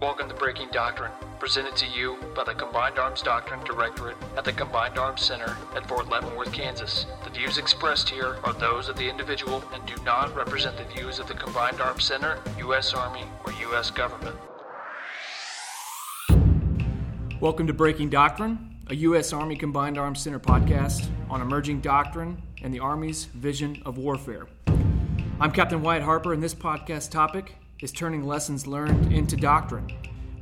Welcome to Breaking Doctrine, presented to you by the Combined Arms Doctrine Directorate at the Combined Arms Center at Fort Leavenworth, Kansas. The views expressed here are those of the individual and do not represent the views of the Combined Arms Center, U.S. Army, or U.S. government. Welcome to Breaking Doctrine, a U.S. Army Combined Arms Center podcast on emerging doctrine and the Army's vision of warfare. I'm Captain Wyatt Harper, and this podcast topic is turning lessons learned into doctrine.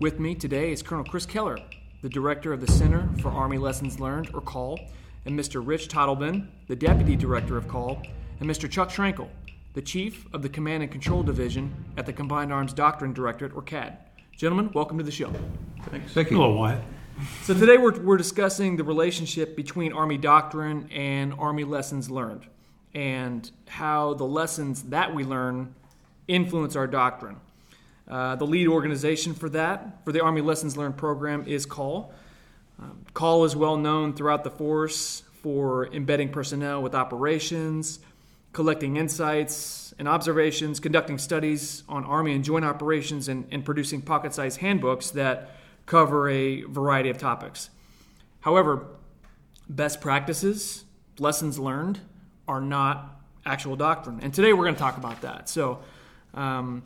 With me today is Colonel Chris Keller, the director of the Center for Army Lessons Learned, or CALL, and Mr. Rich Tottleben, the deputy director of CALL, and Mr. Chuck Schrankel, the chief of the Command and Control Division at the Combined Arms Doctrine Directorate, or CAD. Gentlemen, welcome to the show. Thanks. Thank you. Hello, Wyatt. So today we're, we're discussing the relationship between Army doctrine and Army lessons learned, and how the lessons that we learn influence our doctrine. Uh, the lead organization for that, for the Army Lessons Learned program, is CALL. Um, CALL is well known throughout the force for embedding personnel with operations, collecting insights and observations, conducting studies on Army and joint operations, and, and producing pocket sized handbooks that cover a variety of topics. However, best practices, lessons learned, are not actual doctrine. And today we're going to talk about that. So, um,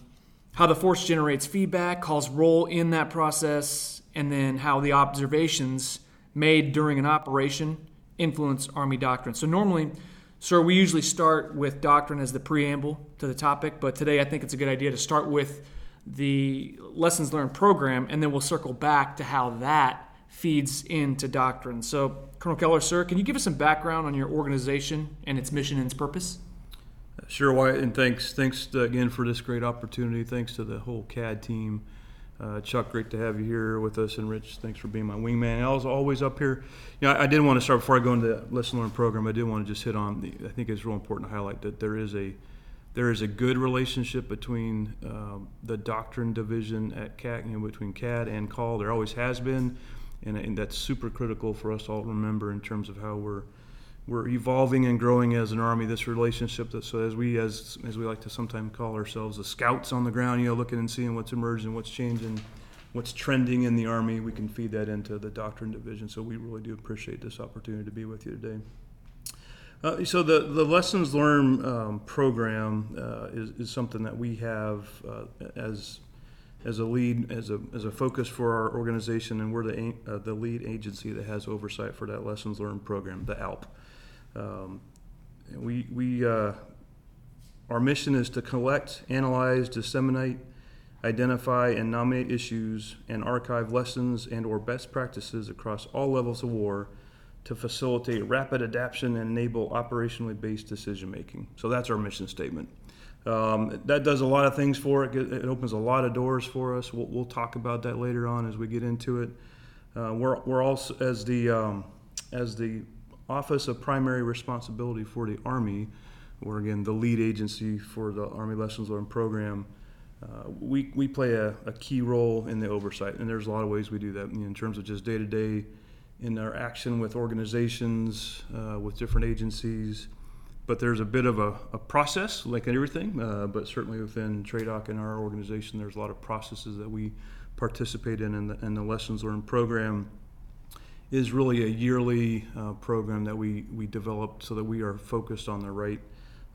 how the force generates feedback, CALL's role in that process, and then how the observations made during an operation influence Army doctrine. So, normally, sir, we usually start with doctrine as the preamble to the topic, but today I think it's a good idea to start with the lessons learned program, and then we'll circle back to how that feeds into doctrine. So, Colonel Keller, sir, can you give us some background on your organization and its mission and its purpose? Sure, Wyatt, and thanks, thanks again for this great opportunity. Thanks to the whole CAD team. Uh, Chuck, great to have you here with us, and Rich, thanks for being my wingman. I was always up here. You know, I, I did want to start before I go into the lesson learned program. I did want to just hit on. The, I think it's real important to highlight that there is a there is a good relationship between um, the doctrine division at CAD, you know, between CAD and CALL. There always has been, and, and that's super critical for us all to remember in terms of how we're we're evolving and growing as an army. This relationship that so as we as as we like to sometimes call ourselves the scouts on the ground, you know, looking and seeing what's emerging, what's changing, what's trending in the army. We can feed that into the doctrine division. So we really do appreciate this opportunity to be with you today. Uh, so the, the lessons learned um, program uh, is, is something that we have uh, as as a lead as a, as a focus for our organization, and we're the uh, the lead agency that has oversight for that lessons learned program, the ALP. Um, we we uh, our mission is to collect, analyze, disseminate, identify, and nominate issues and archive lessons and or best practices across all levels of war to facilitate rapid adaptation and enable operationally based decision making. So that's our mission statement. Um, that does a lot of things for it. It opens a lot of doors for us. We'll, we'll talk about that later on as we get into it. Uh, we're, we're also as the um, as the Office of Primary Responsibility for the Army, or again the lead agency for the Army Lessons Learned program. Uh, we, we play a, a, key role in the oversight, and there's a lot of ways we do that in terms of just day to day in our action with organizations, uh, with different agencies. But there's a bit of a, a process, like everything, uh, but certainly within TRADOC and our organization, there's a lot of processes that we participate in, and the, and the Lessons Learned program is really a yearly uh, program that we, we developed so that we are focused on the right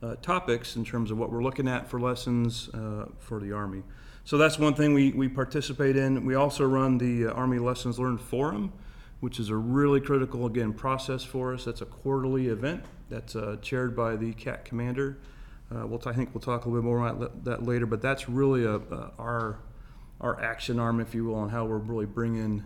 uh, topics in terms of what we're looking at for lessons uh, for the Army. So that's one thing we, we participate in. We also run the uh, Army Lessons Learned Forum, which is a really critical, again, process for us. That's a quarterly event that's uh, chaired by the CAC commander. Uh, we'll t- I think we'll talk a little bit more about that later, but that's really a, our, our action arm, if you will, on how we're really bringing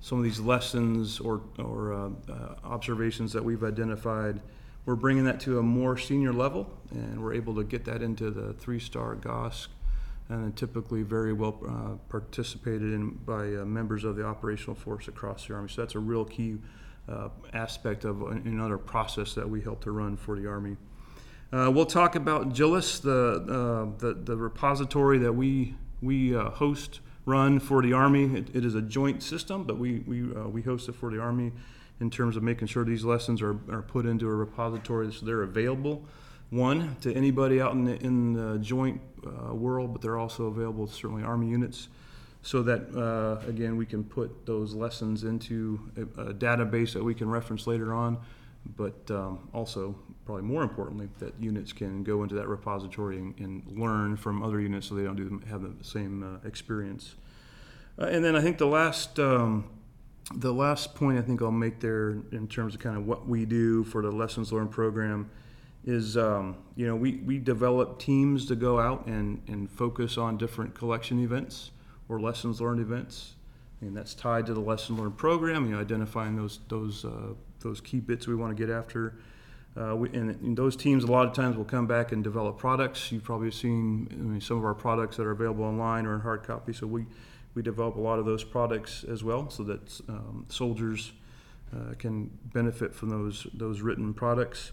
some of these lessons or, or uh, uh, observations that we've identified, we're bringing that to a more senior level, and we're able to get that into the three-star GOSC, and typically very well uh, participated in by uh, members of the operational force across the Army. So that's a real key uh, aspect of another process that we help to run for the Army. Uh, we'll talk about JLLIS, the, the, the repository that we, we host run for the Army. it, it is a joint system, but we, we, uh, we host it for the Army in terms of making sure these lessons are, are put into a repository so they're available. One, to anybody out in the, in the joint uh, world, but they're also available to certainly Army units. so that uh, again we can put those lessons into a, a database that we can reference later on but um, also probably more importantly that units can go into that repository and, and learn from other units so they don't do have the same uh, experience. Uh, and then i think the last um, the last point i think i'll make there in terms of kind of what we do for the lessons learned program is um, you know we, we develop teams to go out and, and focus on different collection events or lessons learned events. And that's tied to the lesson learned program you know identifying those those uh, those key bits we want to get after uh, we, and, and, those teams a lot of times will come back and develop products. You've probably seen I mean, some of our products that are available online or in hard copy so we we develop a lot of those products as well so that um, soldiers uh, can benefit from those those written products.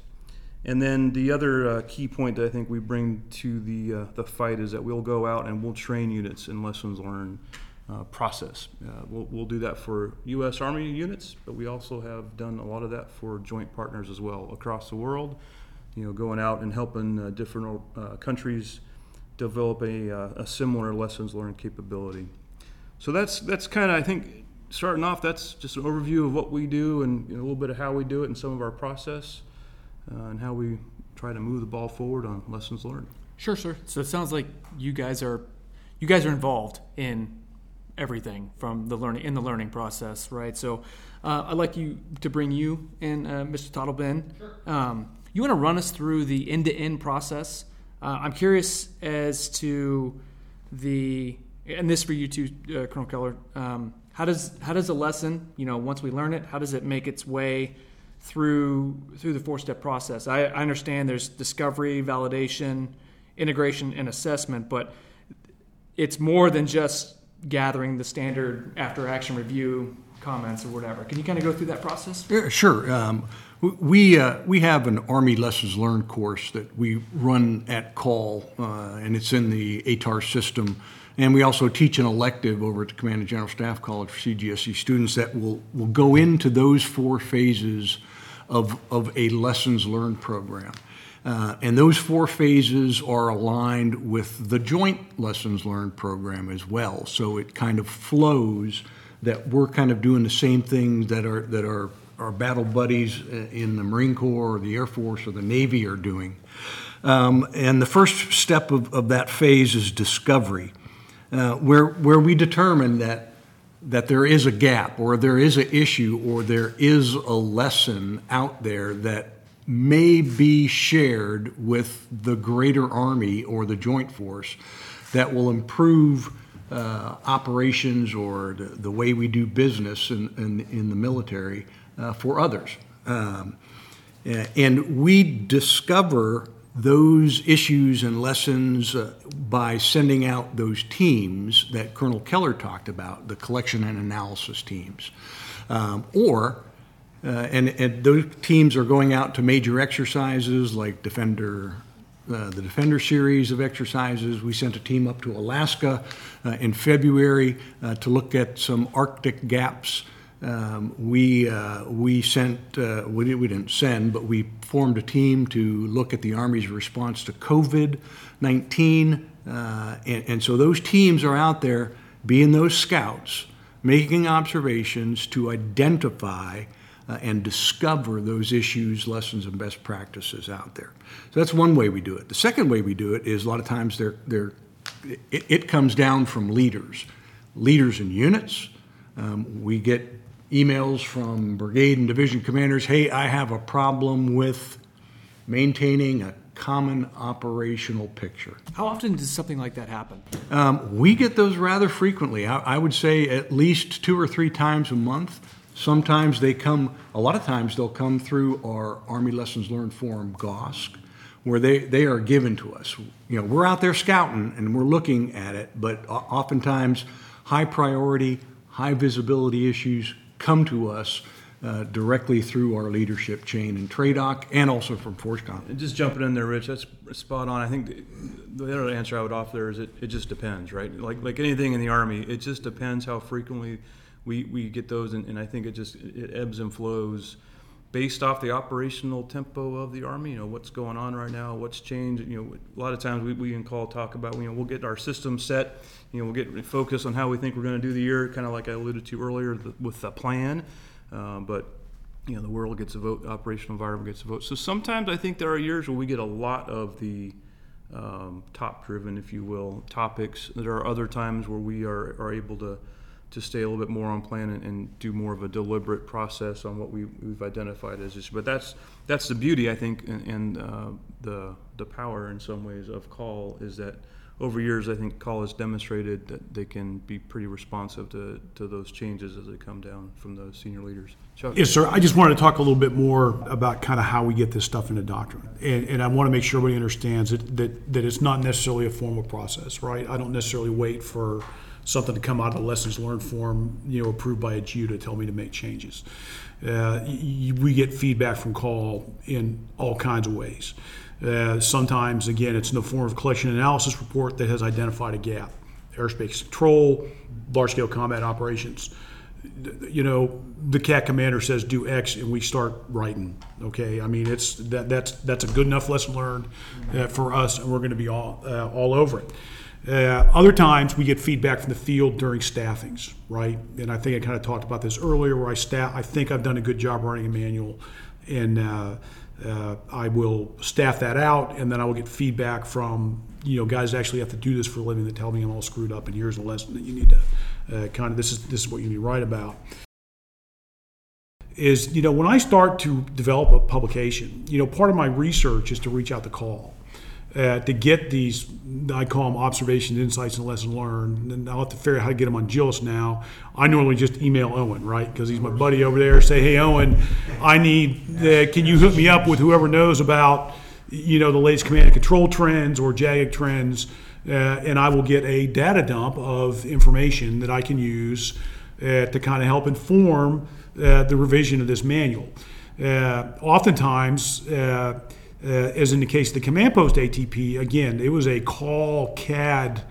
And then the other uh, key point that I think we bring to the uh, the fight is that we'll go out and we'll train units in lessons learned uh, process. Uh, we'll, we'll do that for U.S. Army units, but we also have done a lot of that for joint partners as well across the world. You know, going out and helping uh, different uh, countries develop a, a similar lessons learned capability. So that's that's kind of I think starting off. That's just an overview of what we do and you know, a little bit of how we do it and some of our process uh, and how we try to move the ball forward on lessons learned. Sure, sir. So it sounds like you guys are you guys are involved in everything from the learning in the learning process, right? So uh, I'd like you to bring you and uh, Mr. Tottleben. Sure. Um, you want to run us through the end-to-end process. Uh, I'm curious as to the and this for you too, uh, Colonel Keller. Um, how does how does a lesson, you know, once we learn it, how does it make its way through through the four step process. I, I, understand there's discovery, validation, integration, and assessment, but it's more than just gathering the standard after action review comments or whatever. Can you kind of go through that process? Yeah, sure. Um, we uh, we have an Army lessons learned course that we run at call, uh, and it's in the ATRRS system. And we also teach an elective over at the Command and General Staff College for CGSC students that will, will go into those four phases of, of a lessons learned program. Uh, and those four phases are aligned with the joint lessons learned program as well. So it kind of flows that we're kind of doing the same things that are that our, our battle buddies in the Marine Corps or the Air Force or the Navy are doing. Um, and the first step of, of that phase is discovery, uh, where, where we determine that that there is a gap or there is an issue or there is a lesson out there that may be shared with the greater army or the joint force that will improve uh, operations or the, the, way we do business in, in, in the military uh, for others. Um, and we discover those issues and lessons uh, by sending out those teams that Colonel Keller talked about, the collection and analysis teams. Um, or, uh, and, and, those teams are going out to major exercises like Defender, uh, the Defender series of exercises. We sent a team up to Alaska uh, in February uh, to look at some Arctic gaps um, we, uh, we sent, uh, we, we, didn't send, but we formed a team to look at the Army's response to COVID 19. Uh, and, and, so those teams are out there being those scouts, making observations to identify uh, and discover those issues, lessons, and best practices out there. So that's one way we do it. The second way we do it is a lot of times they're, they're, it, it comes down from leaders, leaders in units. Um, we get emails from brigade and division commanders hey, I have a problem with maintaining a common operational picture. How often does something like that happen? Um, we get those rather frequently. I, I, would say at least two or three times a month. Sometimes they come, a lot of times they'll come through our Army Lessons Learned Forum, GOSC, where they, they are given to us. You know, we're out there scouting and we're looking at it, but oftentimes high priority, high visibility issues come to us uh, directly through our leadership chain in TRADOC and also from FORSCOM. Just jumping in there, Rich, that's spot on. I think the, the other answer I would offer there is it, it just depends, right? Like like anything in the Army, it just depends how frequently we, we get those, and, and I think it just it ebbs and flows based off the operational tempo of the Army. You know, what's going on right now, what's changed. You know, a lot of times we, we in call talk about, you know, we'll get our system set, you know, we'll get focused on how we think we're going to do the year, kind of like I alluded to earlier the, with the plan. Um, but, you know, the world gets a vote, operational environment gets a vote. So sometimes I think there are years where we get a lot of the um, top driven, if you will, topics. There are other times where we are, are able to to stay a little bit more on plan and, and do more of a deliberate process on what we, we've identified as issues. But that's that's the beauty, I think, and, and uh, the the power in some ways of call is that over years, I think call has demonstrated that they can be pretty responsive to, to those changes as they come down from the senior leaders. Chuck? Yes, sir. I just wanted to talk a little bit more about kind of how we get this stuff into doctrine. And, and I want to make sure everybody understands that, that, that it's not necessarily a formal process, right? I don't necessarily wait for something to come out of the lessons learned form, you know, approved by a GU to tell me to make changes. Uh, we get feedback from call in all kinds of ways. Uh, sometimes, again, it's in the form of collection analysis report that has identified a gap. Airspace control, large scale combat operations. You know, the CAC commander says do X, and we start writing. Okay, I mean it's that that's that's a good enough lesson learned uh, for us, and we're going to be all uh, all over it. Uh, other times we get feedback from the field during staffings, right? And I think I kind of talked about this earlier, where I staff. I think I've done a good job running a manual, and uh, uh, I will staff that out, and then I will get feedback from you know guys actually have to do this for a living that tell me I'm all screwed up, and here's a lesson that you need to uh, kind of this is this is what you need to write about. Is you know when I start to develop a publication, you know part of my research is to reach out to call uh, to get these, I call them observations, insights, and lessons learned. And I'll have to figure out how to get them on JLLIS now. I normally just email Owen, right? Because he's my buddy over there. Say, hey, Owen, I need, uh, can you hook me up with whoever knows about, you know, the latest command and control trends or JAG trends? Uh, and I will get a data dump of information that I can use uh, to kind of help inform uh, the revision of this manual. Uh, oftentimes, uh, uh, as in the case of the command post ATP, again, it was a call CAD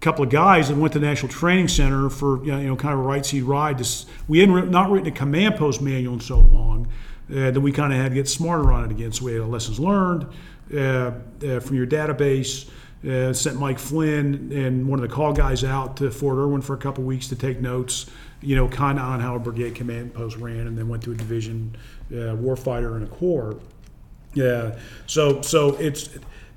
couple of guys that went to the National Training Center for you know, kind of a right seat ride. We hadn't not written a command post manual in so long uh, that we kind of had to get smarter on it again. So we had lessons learned uh, uh, from your database. Uh, sent Mike Flynn and one of the call guys out to Fort Irwin for a couple of weeks to take notes, you know, kind of on how a brigade command post ran, and then went to a division uh, warfighter and a corps. Yeah. So so it's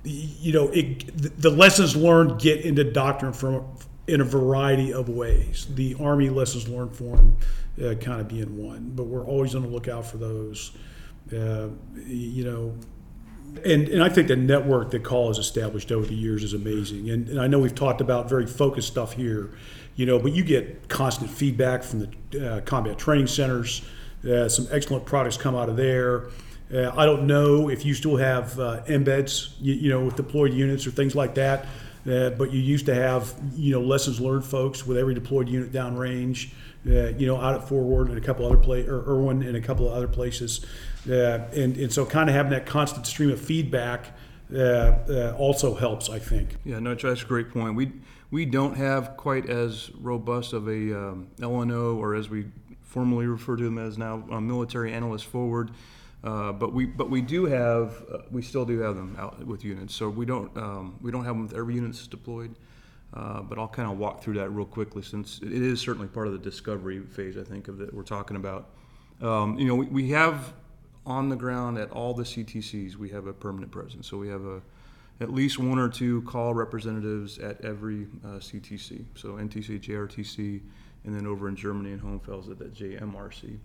you know it, the lessons learned get into doctrine from in a variety of ways. The Army lessons learned form uh, kind of being one, but we're always on the lookout for those. Uh, you know. And, and I think the network that Call has established over the years is amazing. And, and I know we've talked about very focused stuff here, you know, but you get constant feedback from the uh, combat training centers. Uh, some excellent products come out of there. Uh, I don't know if you still have uh, embeds, you, you, know, with deployed units or things like that. Uh, but you used to have, you know, lessons learned folks with every deployed unit downrange, uh, you know, out at Forward and a couple other places, or Irwin and a couple of other places. Uh, and, and so kind of having that constant stream of feedback uh, also helps, I think. Yeah, no, that's a great point. We, we don't have quite as robust of a um, LNO, or as we formally refer to them as now, military analyst forward. Uh, but we but we do have uh, we still do have them out with units. So we don't um, we don't have them with every unit that's deployed. Uh, but I'll kind of walk through that real quickly since it is certainly part of the discovery phase I think of that we're talking about. Um, you know we, we have on the ground at all the CTCs we have a permanent presence. So we have a at least one or two call representatives at every uh, CTC. So NTC, JRTC, and then over in Germany and Hohenfels at that JMRC.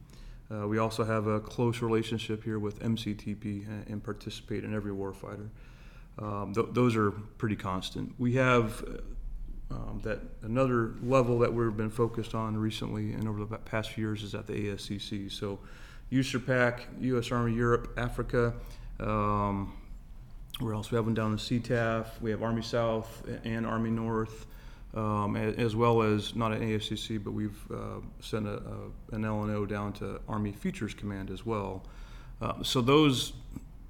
Uh, we also have a close relationship here with MCTP and, and participate in every warfighter. Um, th- those are pretty constant. We have uh, um, that another level that we've been focused on recently and over the past few years is at the ASCC. So, USARPAC, U.S. Army Europe, Africa. Um, where else? We have one down in SETAF. We have Army South and Army North um, as well as not an ASCC, but we've uh, sent a, a, an LNO down to Army Futures Command as well. Uh, so those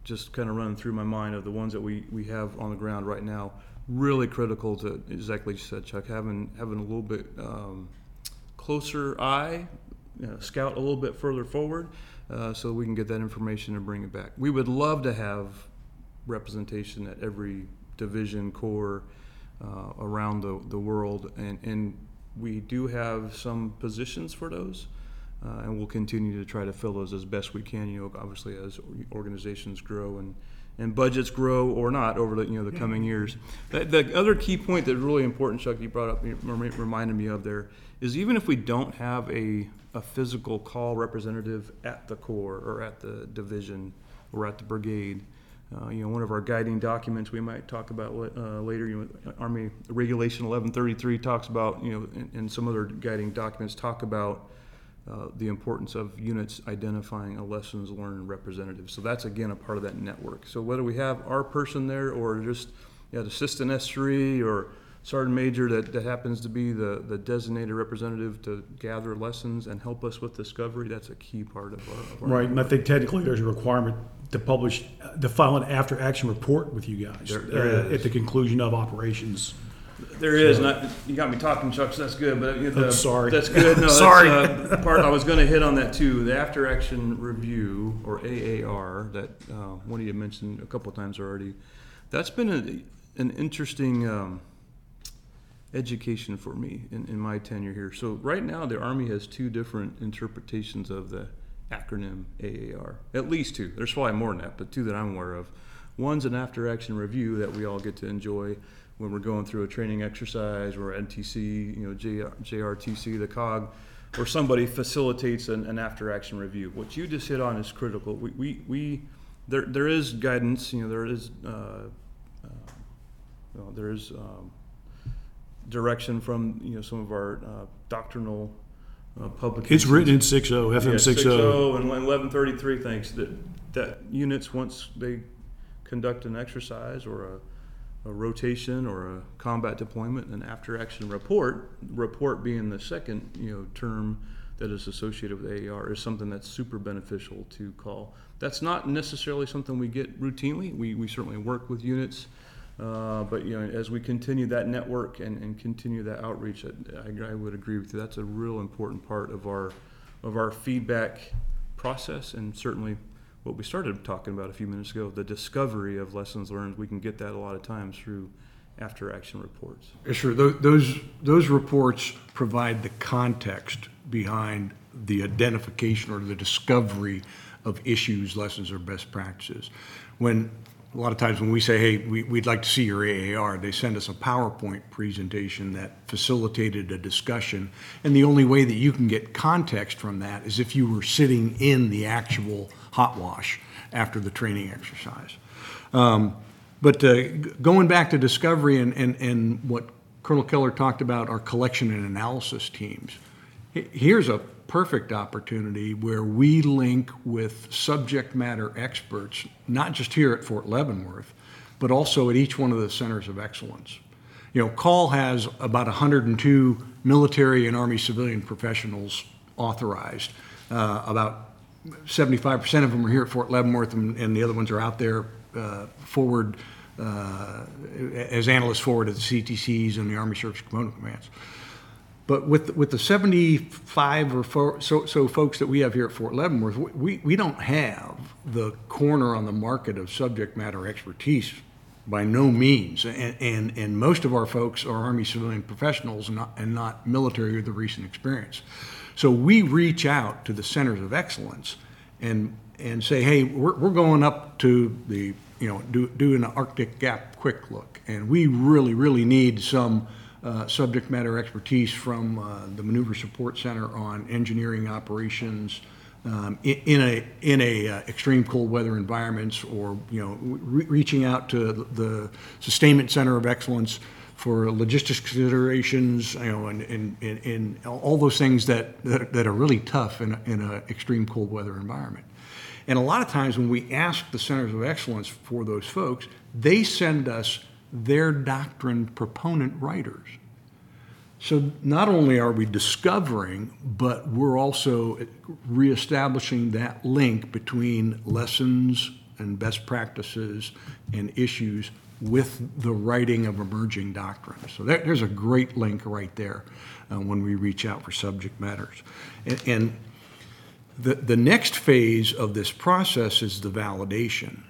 just kind of running through my mind of the ones that we, we have on the ground right now. Really critical to exactly you said, Chuck, having having a little bit um, closer eye you know, scout a little bit further forward uh, so we can get that information and bring it back. We would love to have representation at every division corps uh, around the, the world, and, and we do have some positions for those. Uh, and we'll continue to try to fill those as best we can. You know, obviously as organizations grow and and budgets grow or not over the you know the coming years. The, the other key point that's really important, Chuck, you brought up, you reminded me of there, is even if we don't have a a physical call representative at the corps or at the division or at the brigade. Uh, you know, one of our guiding documents we might talk about uh, later. You know, Army Regulation 1133 talks about, you know, and, and some other guiding documents talk about uh, the importance of units identifying a lessons learned representative. So that's again a part of that network. So whether we have our person there or just you know, assistant S3 or sergeant major that, that happens to be the, the designated representative to gather lessons and help us with discovery, that's a key part of our. Of our right, and I think technically there's a requirement to publish, to file an after action report with you guys there, there uh, at the conclusion of operations. There is, not, you got me talking, Chuck, so that's good, but. The, sorry. That's good, no, sorry. Uh, part, I was gonna hit on that too, the after action review, or AAR, that, uh, one of you mentioned a couple of times already. That's been a, an interesting, um, education for me in, in my tenure here. So right now, the Army has two different interpretations of the acronym AAR. At least two. There's probably more than that, but two that I'm aware of. One's an after-action review that we all get to enjoy when we're going through a training exercise or NTC, you know, JRTC, the COG, or somebody facilitates an, an after-action review. What you just hit on is critical. We, we, we there, there is guidance. You know, there is, uh, uh, well, there is. Um, direction from you know some of our uh, doctrinal uh, publications. It's written in 6.0, FM yeah, 6.0. 6.0 and 1133 thinks that that units once they conduct an exercise or a, a rotation or a combat deployment, an after action report, report being the second you know term that is associated with AAR is something that's super beneficial to call. That's not necessarily something we get routinely. We, we certainly work with units uh, but you know, as we continue that network and, and continue that outreach, I, I, would agree with you. That's a real important part of our of our feedback process, and certainly what we started talking about a few minutes ago, the discovery of lessons learned. We can get that a lot of times through after action reports. Sure, those those reports provide the context behind the identification or the discovery of issues, lessons, or best practices. When a lot of times when we say, hey, we, would like to see your AAR, they send us a PowerPoint presentation that facilitated a discussion. And the only way that you can get context from that is if you were sitting in the actual hot wash after the training exercise. Um, but uh, going back to discovery and, and, and what Colonel Keller talked about, our collection and analysis teams, here's a perfect opportunity where we link with subject matter experts, not just here at Fort Leavenworth, but also at each one of the centers of excellence. You know, CALL has about 102 military and Army civilian professionals authorized. Uh, about 75% of them are here at Fort Leavenworth, and, and the other ones are out there uh, forward uh, as analysts forward at the CTCs and the Army Service Component Commands. But with, with the 75 or so, so folks that we have here at Fort Leavenworth, we, we don't have the corner on the market of subject matter expertise by no means. And, and, and most of our folks are Army civilian professionals and not, and not military with the recent experience. So we reach out to the centers of excellence and, and say, hey, we're, we're going up to the, you know, do, do an Arctic Gap quick look. And we really, really need some uh, subject matter expertise from uh, the Maneuver Support Center on engineering operations um, in, in, a in a uh, extreme cold weather environments, or you know, re- reaching out to the Sustainment Center of Excellence for logistics considerations, you know, and, and, and, all those things that, that, that, are really tough in, in an extreme cold weather environment. And a lot of times when we ask the centers of excellence for those folks, they send us their doctrine proponent writers. So not only are we discovering, but we're also reestablishing that link between lessons and best practices and issues with the writing of emerging doctrine. So there, there's a great link right there uh, when we reach out for subject matters. And, and the, the next phase of this process is the validation.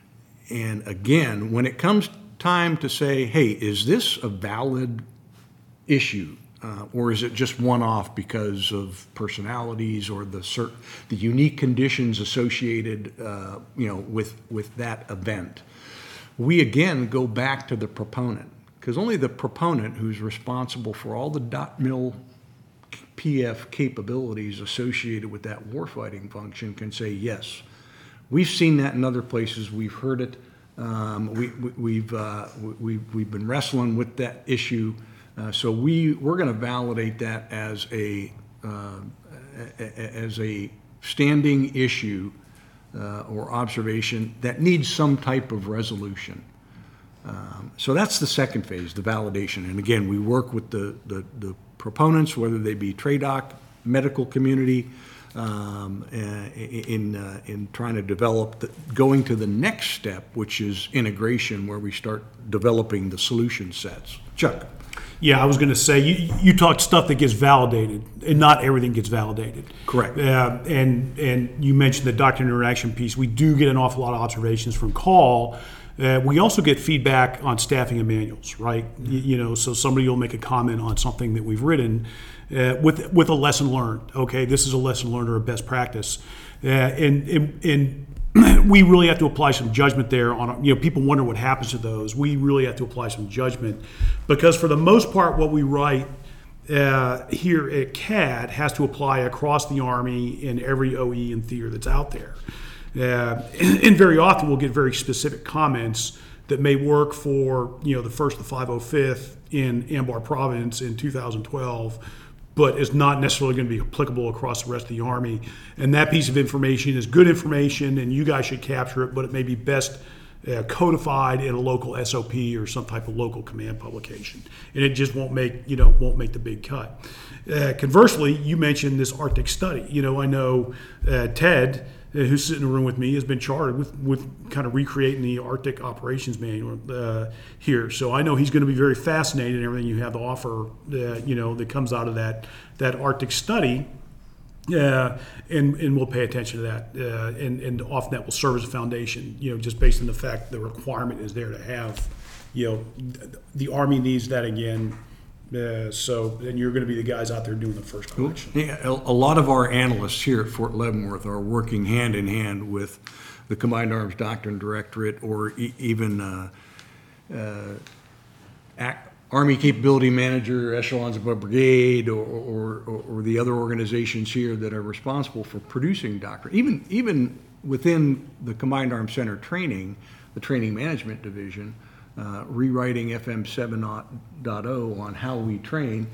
And again, when it comes time to say, hey, is this a valid issue? Uh, or is it just one off because of personalities or the cert- the unique conditions associated, uh, you know, with with that event? We again go back to the proponent because only the proponent who's responsible for all the dot mil PF capabilities associated with that warfighting function can say yes. We've seen that in other places. We've heard it. Um, we, we, we've, uh, we, we've been wrestling with that issue. Uh, so we, we're going to validate that as a, uh, as a standing issue uh, or observation that needs some type of resolution. Um, so that's the second phase, the validation. And again, we work with the, the, the proponents, whether they be TRADOC, medical community, um, in, uh, in trying to develop, the, going to the next step, which is integration, where we start developing the solution sets. Chuck. Yeah, I was going to say you, you talked stuff that gets validated, and not everything gets validated. Correct. Uh, and and you mentioned the doctor interaction piece. We do get an awful lot of observations from call. Uh, we also get feedback on staffing and manuals, right? You, you, know, so somebody will make a comment on something that we've written uh, with with a lesson learned. Okay, this is a lesson learned or a best practice, uh, and, and and we really have to apply some judgment there on you know people wonder what happens to those we really have to apply some judgment because for the most part what we write uh, here at cad has to apply across the army in every oe and theater that's out there uh, and, very often we'll get very specific comments that may work for you know the first the 505th in Anbar province in 2012 but is not necessarily going to be applicable across the rest of the Army. And that piece of information is good information, and you guys should capture it, but it may be best uh, codified in a local SOP or some type of local command publication, and it just won't make you know won't make the big cut. Uh, conversely, you mentioned this Arctic study. You know, I know uh, Ted who's sitting in the room with me, has been charged with, with kind of recreating the Arctic operations manual uh, here. So I know he's going to be very fascinated in everything you have to offer, uh, you know, that comes out of that that Arctic study. Uh, and, and we'll pay attention to that. Uh, and, and often that will serve as a foundation, you know, just based on the fact the requirement is there to have, you know, the Army needs that again uh, so then you're going to be the guys out there doing the first collection. Yeah, a, a lot of our analysts here at Fort Leavenworth are working hand in hand with the Combined Arms Doctrine Directorate or e- even uh, uh, Army Capability Manager, echelons above brigade, or, or, or, or the other organizations here that are responsible for producing doctrine. Even, even within the Combined Arms Center training, the Training Management Division, uh, rewriting FM 7.0 on how we train,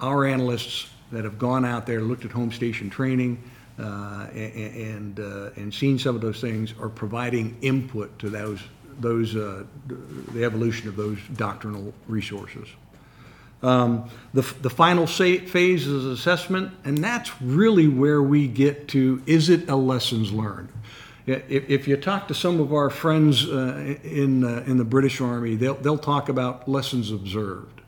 our analysts that have gone out there, looked at home station training, uh, and uh, and seen some of those things are providing input to those those uh, the evolution of those doctrinal resources. Um, the, the final phase is assessment, and that's really where we get to is it a lessons learned? If, if you talk to some of our friends uh, in, uh, in the British Army, they'll, they'll talk about lessons observed.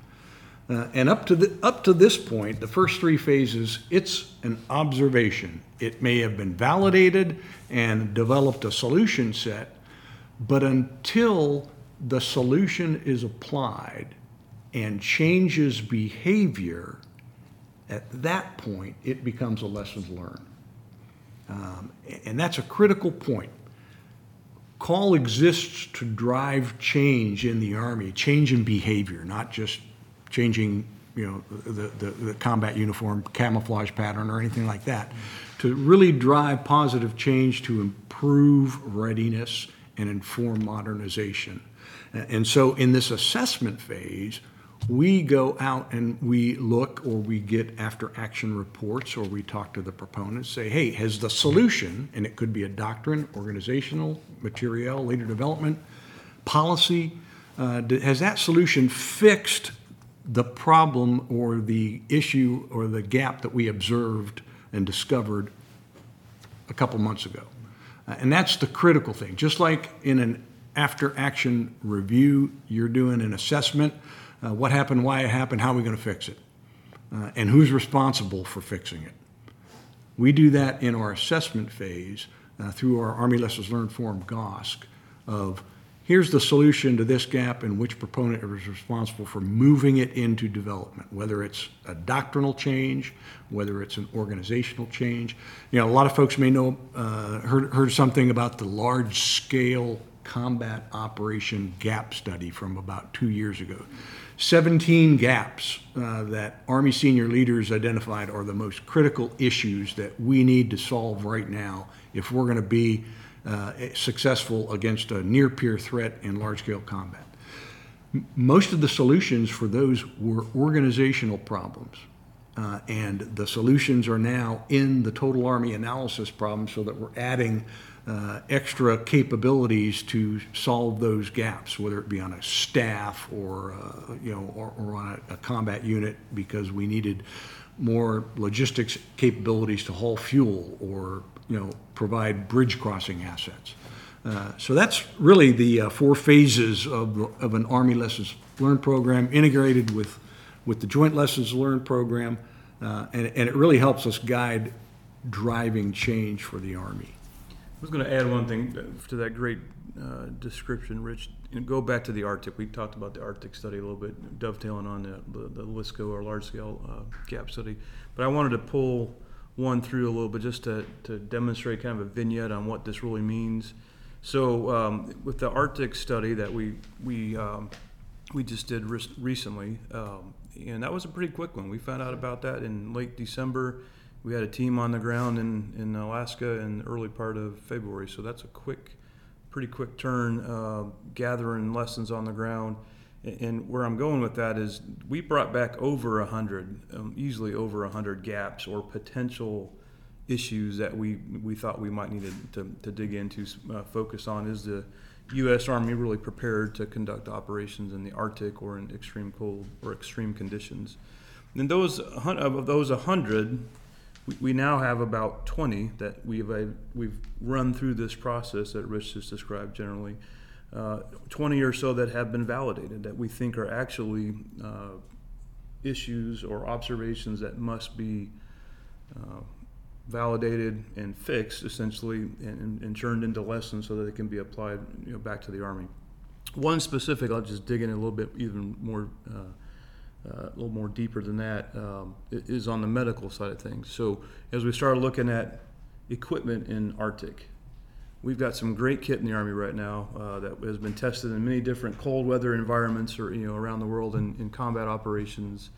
Uh, and up to, the, up to this point, the first three phases, it's an observation. It may have been validated and developed a solution set, but until the solution is applied and changes behavior, at that point, it becomes a lesson learned. Um, and that's a critical point. Call exists to drive change in the Army, change in behavior, not just changing you know, the, the, the, combat uniform camouflage pattern or anything like that, to really drive positive change to improve readiness and inform modernization. And so in this assessment phase, we go out and we look or we get after action reports or we talk to the proponents, say, hey, has the solution, and it could be a doctrine, organizational, material, leader development, policy, uh, has that solution fixed the problem or the issue or the gap that we observed and discovered a couple months ago? Uh, and that's the critical thing. Just like in an after action review. You're doing an assessment uh, what happened, why it happened, how are we going to fix it, uh, and who's responsible for fixing it. We do that in our assessment phase uh, through our Army Lessons Learned form, GOSC, of here's the solution to this gap and which proponent is responsible for moving it into development, whether it's a doctrinal change, whether it's an organizational change. You know, a lot of folks may know, uh, heard, heard something about the large scale combat operation gap study from about two years ago. 17 gaps uh, that Army senior leaders identified are the most critical issues that we need to solve right now if we're going to be uh, successful against a near peer threat in large scale combat. M- most of the solutions for those were organizational problems. Uh, and the solutions are now in the total Army analysis problem so that we're adding uh, extra capabilities to solve those gaps, whether it be on a staff or, uh, you know, or, or on a, a, combat unit because we needed more logistics capabilities to haul fuel or you know, provide bridge crossing assets. Uh, so that's really the uh, four phases of, of an Army Lessons Learned program integrated with, with the Joint Lessons Learned program, uh, and, and it really helps us guide driving change for the Army. I was going to add one thing to that great uh, description, Rich. Go back to the Arctic. We talked about the Arctic study a little bit, dovetailing on the, the, the LSCO or large scale uh, gap study. But I wanted to pull one through a little bit just to, to demonstrate kind of a vignette on what this really means. So um, with the Arctic study that we we um, we just did re- recently, um, and that was a pretty quick one. We found out about that in late December. We had a team on the ground in, in Alaska in the early part of February, so that's a quick, pretty quick turn, uh, gathering lessons on the ground. And where I'm going with that is we brought back over 100, um, easily over 100 gaps or potential issues that we, we thought we might need to, to dig into, uh, focus on. Is the U.S. Army really prepared to conduct operations in the Arctic or in extreme cold or extreme conditions? And those of those 100, we, we now have about 20 that we've, uh, we've run through this process that Rich just described generally uh, 20 or so that have been validated that we think are actually uh, issues or observations that must be uh, validated and fixed essentially and, and, turned into lessons so that they can be applied you know, back to the Army. One specific, I'll just dig in a little bit even more. Uh, a little more deeper than that um, is on the medical side of things. So, as we started looking at equipment in Arctic, We've got some great kit in the Army right now uh, that has been tested in many different cold weather environments or you know around the world in, in combat operations.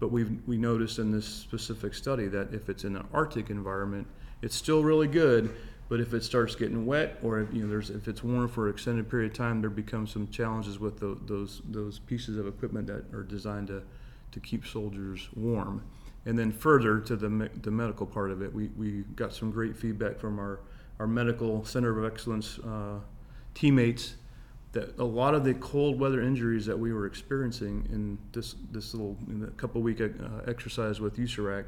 But we've we noticed in this specific study that if it's in an Arctic environment, it's still really good. But if it starts getting wet, or if, you know, there's if it's warm for an extended period of time, there becomes some challenges with those those pieces of equipment that are designed to to keep soldiers warm. And then further to the me- the medical part of it, we we got some great feedback from our our medical center of excellence uh, teammates that a lot of the cold weather injuries that we were experiencing in this this little couple week uh, exercise with USARAK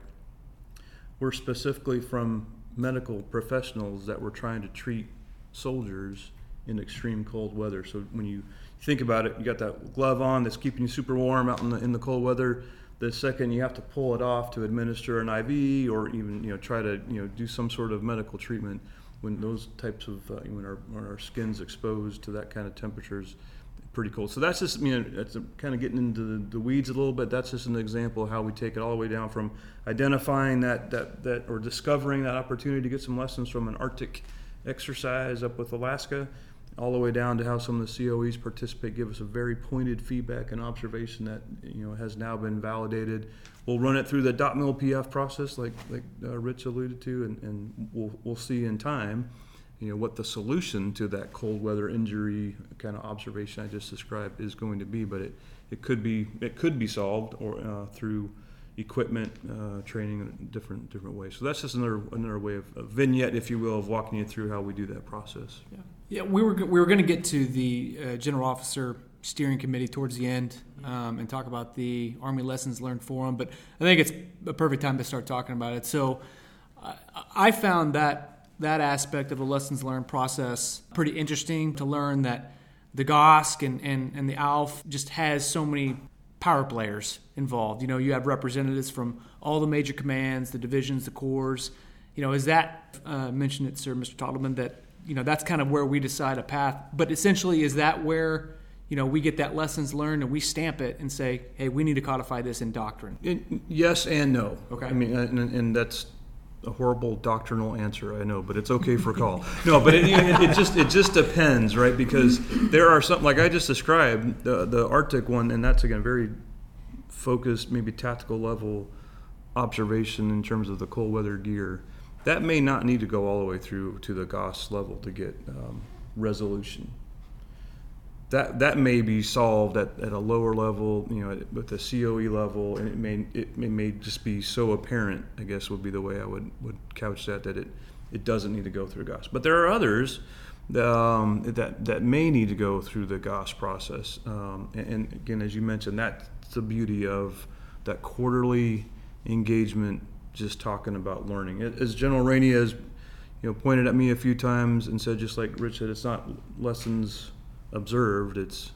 were specifically from medical professionals that were trying to treat soldiers in extreme cold weather. So when you think about it, you got that glove on that's keeping you super warm out in the in the cold weather. The second you have to pull it off to administer an IV or even you know try to you know do some sort of medical treatment when those types of uh, when our when our skin's exposed to that kind of temperatures pretty cool. so that's just you know that's kind of getting into the, weeds a little bit. That's just an example of how we take it all the way down from identifying that that that or discovering that opportunity to get some lessons from an arctic exercise up with alaska all the way down to how some of the coes participate give us a very pointed feedback and observation that you know has now been validated. We'll run it through the DOTMLPF process, like like uh, Rich alluded to, and, and we'll we'll see in time, you know, what the solution to that cold weather injury kind of observation I just described is going to be. But it, it could be it could be solved or uh, through equipment uh, training in different different ways. So that's just another another way of a vignette, if you will, of walking you through how we do that process. Yeah, yeah. We were we were going to get to the uh, general officer steering committee towards the end um, and talk about the Army Lessons Learned Forum, but I think it's a perfect time to start talking about it. So I, I found that that aspect of the lessons learned process pretty interesting to learn that the GOSC and, and, and the ALF just has so many power players involved. You know, you have representatives from all the major commands, the divisions, the corps. You know, is that uh, mentioned it, sir, Mr. Tottleman, that you know that's kind of where we decide a path. But essentially, is that where you know we get that lessons learned and we stamp it and say, hey, we need to codify this in doctrine? It, yes and no. Okay. I mean, and, and that's a horrible doctrinal answer, I know, but it's okay for CALL. no, but it, it, it, just it just depends, right? Because there are some like I just described the the Arctic one, and that's again very focused, maybe tactical level observation in terms of the cold weather gear. That may not need to go all the way through to the GOS level to get um, resolution that that may be solved at, at a lower level, you know, with the COE level, and it may it may, may just be so apparent. I guess would be the way I would, would couch that that it it doesn't need to go through GOS. But there are others um, that that may need to go through the GOS process. Um, and, and, again, as you mentioned, that's the beauty of that quarterly engagement. Just talking about learning, as General Rainey has, you know, pointed at me a few times and said, just like Rich said, it's not lessons observed, it's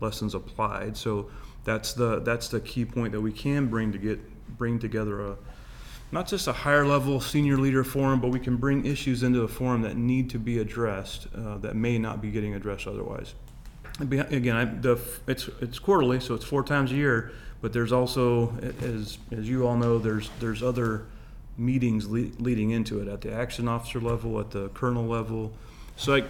lessons applied. So that's the that's the key point that we can bring to get bring together a not just a higher level senior leader forum, but we can bring issues into the forum that need to be addressed uh, that may not be getting addressed otherwise. Again, I, the, it's it's quarterly, so it's four times a year. But there's also, as as you all know, there's there's other meetings le- leading into it at the action officer level, at the colonel level, so I,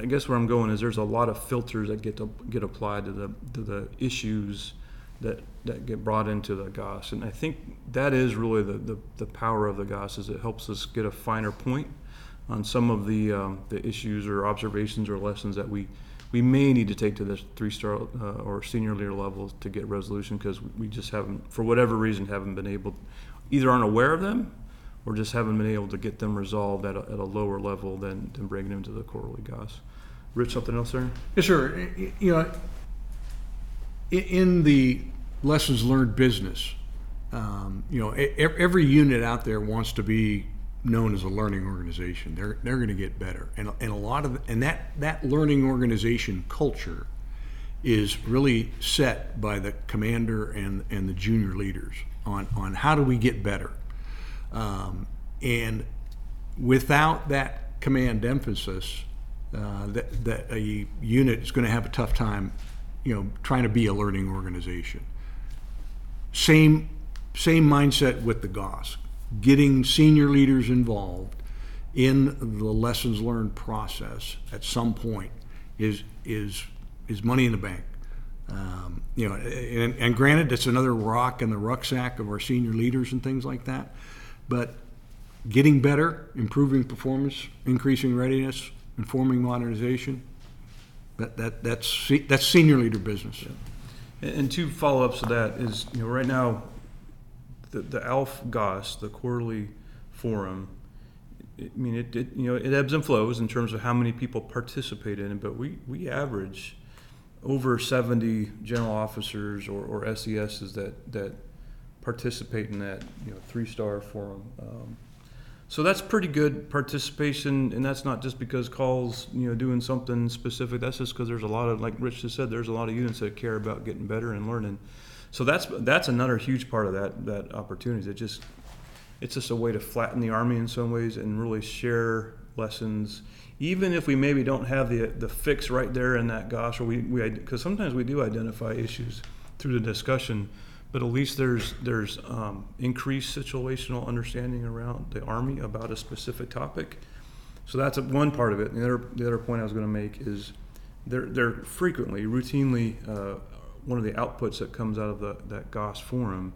I, guess where I'm going is there's a lot of filters that get to, get applied to the to the issues that that get brought into the GOS, and I think that is really the, the, the power of the GOS is it helps us get a finer point on some of the um, the issues or observations or lessons that we we may need to take to the three star uh, or senior leader levels to get resolution because we just haven't for whatever reason haven't been able either aren't aware of them or just haven't been able to get them resolved at a, at a lower level than, than bringing them to the quarterly guys. Rich, something else there? Yeah, sir. You know, in the lessons learned business, um, you know, every unit out there wants to be known as a learning organization. They're they're going to get better, and and a lot of and that that learning organization culture is really set by the commander and and the junior leaders on on how do we get better. Um, and without that command emphasis, uh, that, that a unit is going to have a tough time, you know, trying to be a learning organization. Same, same mindset with the GOS. Getting senior leaders involved in the lessons learned process at some point is is is money in the bank. Um, you know, and, and granted, it's another rock in the rucksack of our senior leaders and things like that. But getting better, improving performance, increasing readiness, informing modernization, that, that, that's, that's senior leader business. Yeah. And two follow-ups to that is, you know, right now, the, the ALF GOS, the quarterly forum, I mean, it, it, you know it ebbs and flows in terms of how many people participate in it, but we, we average over 70 general officers or, or SESs that, that participate in that you know three star forum. Um, so that's pretty good participation, and that's not just because CALL's you know doing something specific. That's just because there's a lot of like Rich just said, there's a lot of units that care about getting better and learning. So that's that's another huge part of that that opportunity. It just it's just a way to flatten the army in some ways and really share lessons even if we maybe don't have the the fix right there in that GOS, or we we because sometimes we do identify issues through the discussion but at least there's there's um, increased situational understanding around the Army about a specific topic. So that's one part of it. The other the other point I was going to make is they're they're frequently routinely uh, one of the outputs that comes out of the, that GOS forum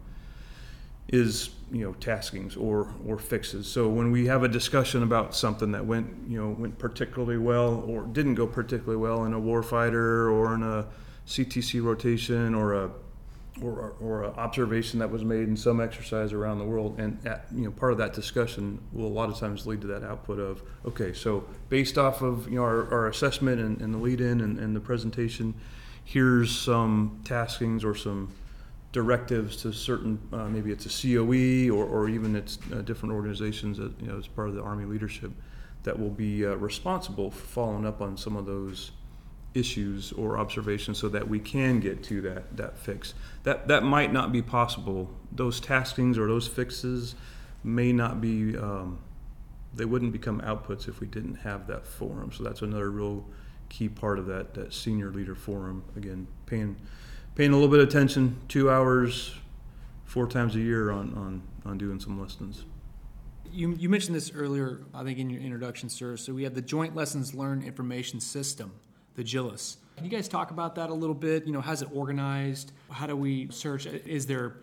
is you know taskings or or fixes. So when we have a discussion about something that went you know went particularly well or didn't go particularly well in a warfighter or in a CTC rotation or a or, or an observation that was made in some exercise around the world, and at, you know part of that discussion will a lot of times lead to that output of okay, so based off of you know our, our assessment and, and the lead-in and, and, the presentation, here's some taskings or some directives to certain uh, maybe it's a COE or, or even it's uh, different organizations that you know as part of the Army leadership that will be uh, responsible for following up on some of those issues or observations so that we can get to that, that fix. That, that might not be possible. Those taskings or those fixes may not be, um, they wouldn't become outputs if we didn't have that forum. So that's another real key part of that, that senior leader forum. Again, paying, paying a little bit of attention, two hours, four times a year on, on, on doing some lessons. You, you mentioned this earlier, I think, in your introduction, sir. So we have the Joint Lessons Learned Information System, the JLLIS. Can you guys talk about that a little bit? You know, how's it organized? How do we search? Is there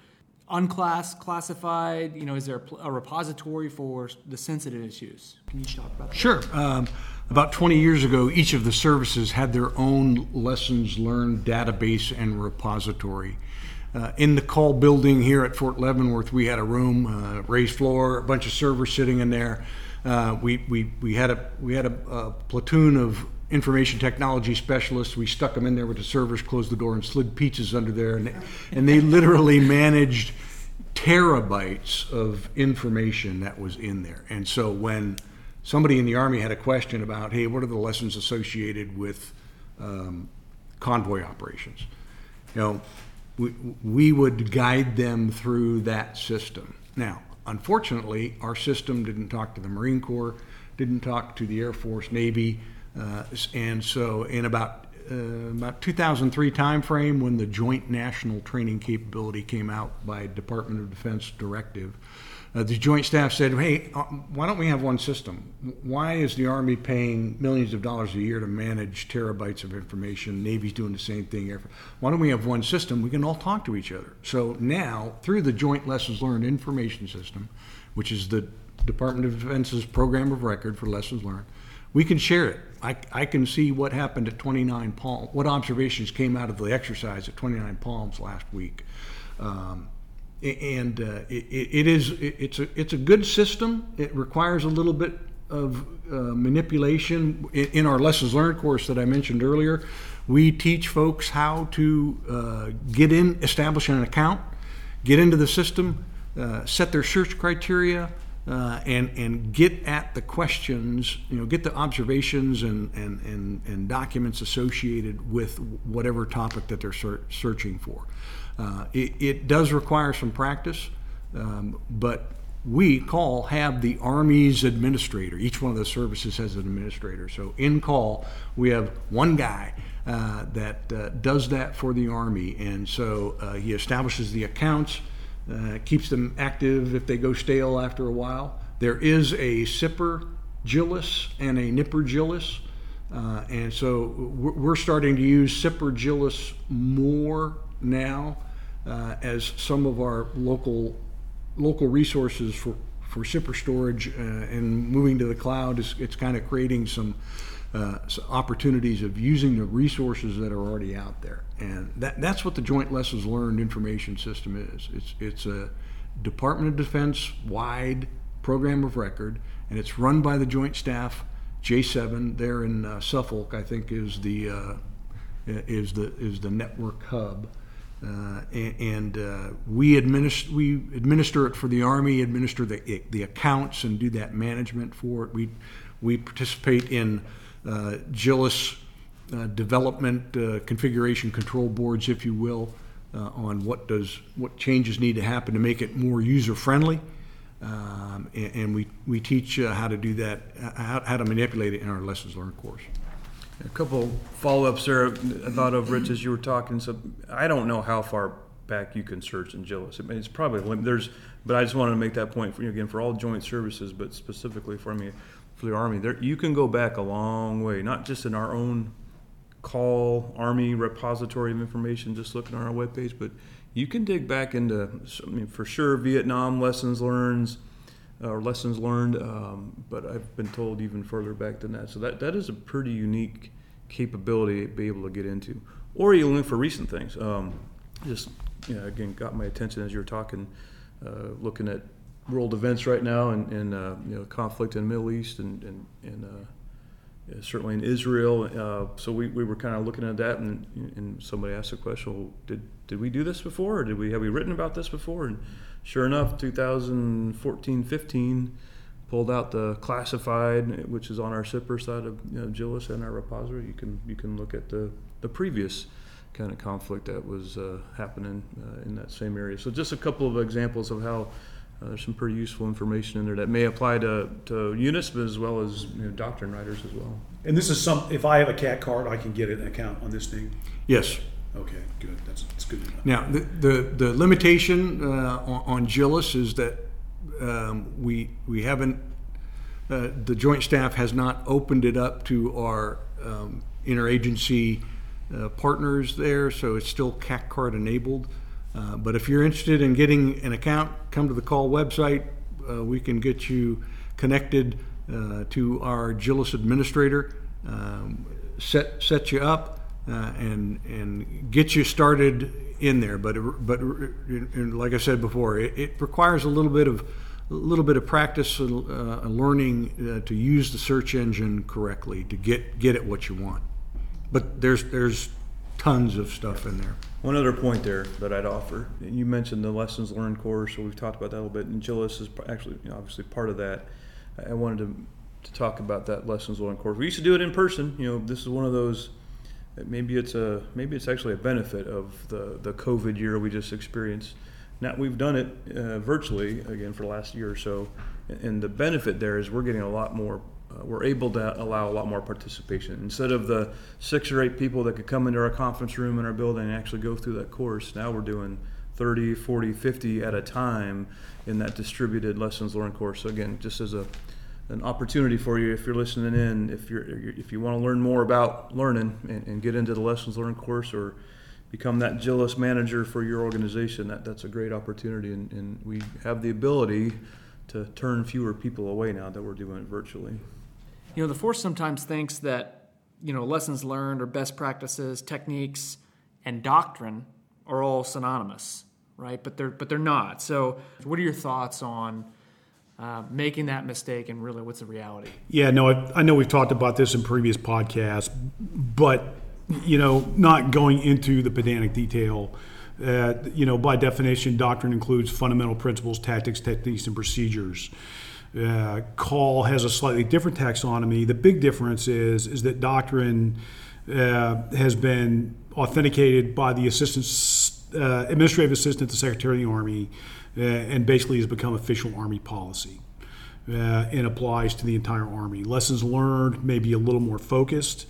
unclass classified? You know, is there a repository for the sensitive issues? Can you talk about that? Sure. Um, about 20 years ago, each of the services had their own lessons learned database and repository. Uh, in the CALL building here at Fort Leavenworth, we had a room, uh, raised floor, a bunch of servers sitting in there. Uh, we, we, we had, a, we had a, a, platoon of information technology specialists. We stuck them in there with the servers, closed the door, and slid pizzas under there. And they, and they literally managed terabytes of information that was in there. And so when somebody in the Army had a question about, hey, what are the lessons associated with um, convoy operations? You know, we, we would guide them through that system. Now, unfortunately, our system didn't talk to the Marine Corps, didn't talk to the Air Force, Navy, and so in about uh, about 2003 timeframe, when the Joint National Training Capability came out by Department of Defense directive, uh, the Joint Staff said, "Hey, uh, why don't we have one system? Why is the Army paying millions of dollars a year to manage terabytes of information? Navy's doing the same thing. Why don't we have one system? We can all talk to each other." So now, through the Joint Lessons Learned Information System, which is the Department of Defense's program of record for lessons learned, we can share it. I, I can see what happened at 29 Palms, what observations came out of the exercise at 29 Palms last week. Um, and uh, it, it is it's a it's a good system. It requires a little bit of uh, manipulation in, our lessons learned course that I mentioned earlier. We teach folks how to uh, get in, establish an account, get into the system, uh, set their search criteria, uh, and and get at the questions, you know, get the observations and and and, and documents associated with whatever topic that they're ser- searching for. Uh, it, it, does require some practice, um, but we CALL have the Army's administrator. Each one of the services has an administrator. So in CALL, we have one guy uh, that uh, does that for the Army, and so uh, he establishes the accounts, uh, keeps them active if they go stale after a while. There is a SIPR JLLIS and a NIPR JLLIS. Uh, and so we're starting to use SIPR JLLIS more now uh, as some of our local local resources for for SIPR storage uh, and moving to the cloud is it's kind of creating some, uh, opportunities of using the resources that are already out there, and that that's what the Joint Lessons Learned Information System is. It's it's a Department of Defense wide program of record, and it's run by the Joint Staff. J7 there in uh, Suffolk, I think, is the uh, is the is the network hub. Uh, and, uh, we administer we administer it for the Army, administer the the accounts, and do that management for it. We we participate in uh, JLLIS uh, development, uh, configuration control boards, if you will, uh, on what does what changes need to happen to make it more user friendly. Um, and, and, we we teach how to do that, how, how to manipulate it in our lessons learned course. A couple follow-ups there. I thought of Rich as you were talking. So I don't know how far back you can search in JLLIS. I mean, it's probably there's, but I just wanted to make that point for you again for all joint services, but specifically for me, for the Army. There you can go back a long way, not just in our own CALL Army repository of information, just looking on our webpage, but you can dig back into. I mean, for sure, Vietnam lessons learned or lessons learned, um, but I've been told even further back than that. So that, that is a pretty unique capability to be able to get into. Or you look for recent things. Um, just you know, again, got my attention as you were talking, uh, looking at world events right now and, and uh, you know conflict in the Middle East and and, and uh, certainly in Israel. Uh, so we, we were kind of looking at that, and, and somebody asked the question, well, did did we do this before, or did we have we written about this before? And sure enough, 2014 15, pulled out the classified, which is on our SIPR side of you know, JLLIS and our repository. You can you can look at the the previous kind of conflict that was uh, happening uh, in that same area. So just a couple of examples of how uh, there's some pretty useful information in there that may apply to, to units as well as you know, doctrine writers as well. And this is some, if I have a CAC card, I can get an account on this thing? Yes. Okay, good, that's, that's good to know. Now, the, the, the limitation uh, on, on JLLIS is that um, we, we haven't, uh, the joint staff has not opened it up to our um, interagency uh, partners there, so it's still CAC card enabled. Uh, But if you're interested in getting an account, come to the CALL website. Uh, We can get you connected uh, to our JLLIS administrator, um, set, set you up, uh, and, and get you started in there. But, but, like I said before, it, it requires a little bit of, a little bit of practice and uh, learning to use the search engine correctly to get, get at what you want. But there's, there's tons of stuff in there. One other point there that I'd offer, you mentioned the lessons learned course, so we've talked about that a little bit, and JLLIS is actually, you know, obviously part of that. I wanted to, to talk about that lessons learned course. We used to do it in person, you know, this is one of those, maybe it's a, maybe it's actually a benefit of the, the COVID year we just experienced. Now, we've done it uh, virtually, again, for the last year or so, and the benefit there is we're getting a lot more Uh, we're able to allow a lot more participation. Instead of the six or eight people that could come into our conference room in our building and actually go through that course, now we're doing 30, 40, 50 at a time in that distributed lessons learned course. So again, just as a an opportunity for you if you're listening in, if you're if you want to learn more about learning and, and get into the lessons learned course or become that JLLIS manager for your organization, that, that's a great opportunity. And, and we have the ability to turn fewer people away now that we're doing it virtually. You know, the force sometimes thinks that, you know, lessons learned or best practices, techniques, and doctrine are all synonymous, right? But they're but they're not. So, what are your thoughts on uh, making that mistake and really what's the reality? Yeah, no, I, I know we've talked about this in previous podcasts, but you know, not going into the pedantic detail. Uh, you know, by definition, doctrine includes fundamental principles, tactics, techniques, and procedures. Uh, CALL has a slightly different taxonomy. The big difference is is that doctrine uh, has been authenticated by the assistant uh, administrative assistant to Secretary of the Army, uh, and basically has become official Army policy. Uh, and applies to the entire Army. Lessons learned may be a little more focused.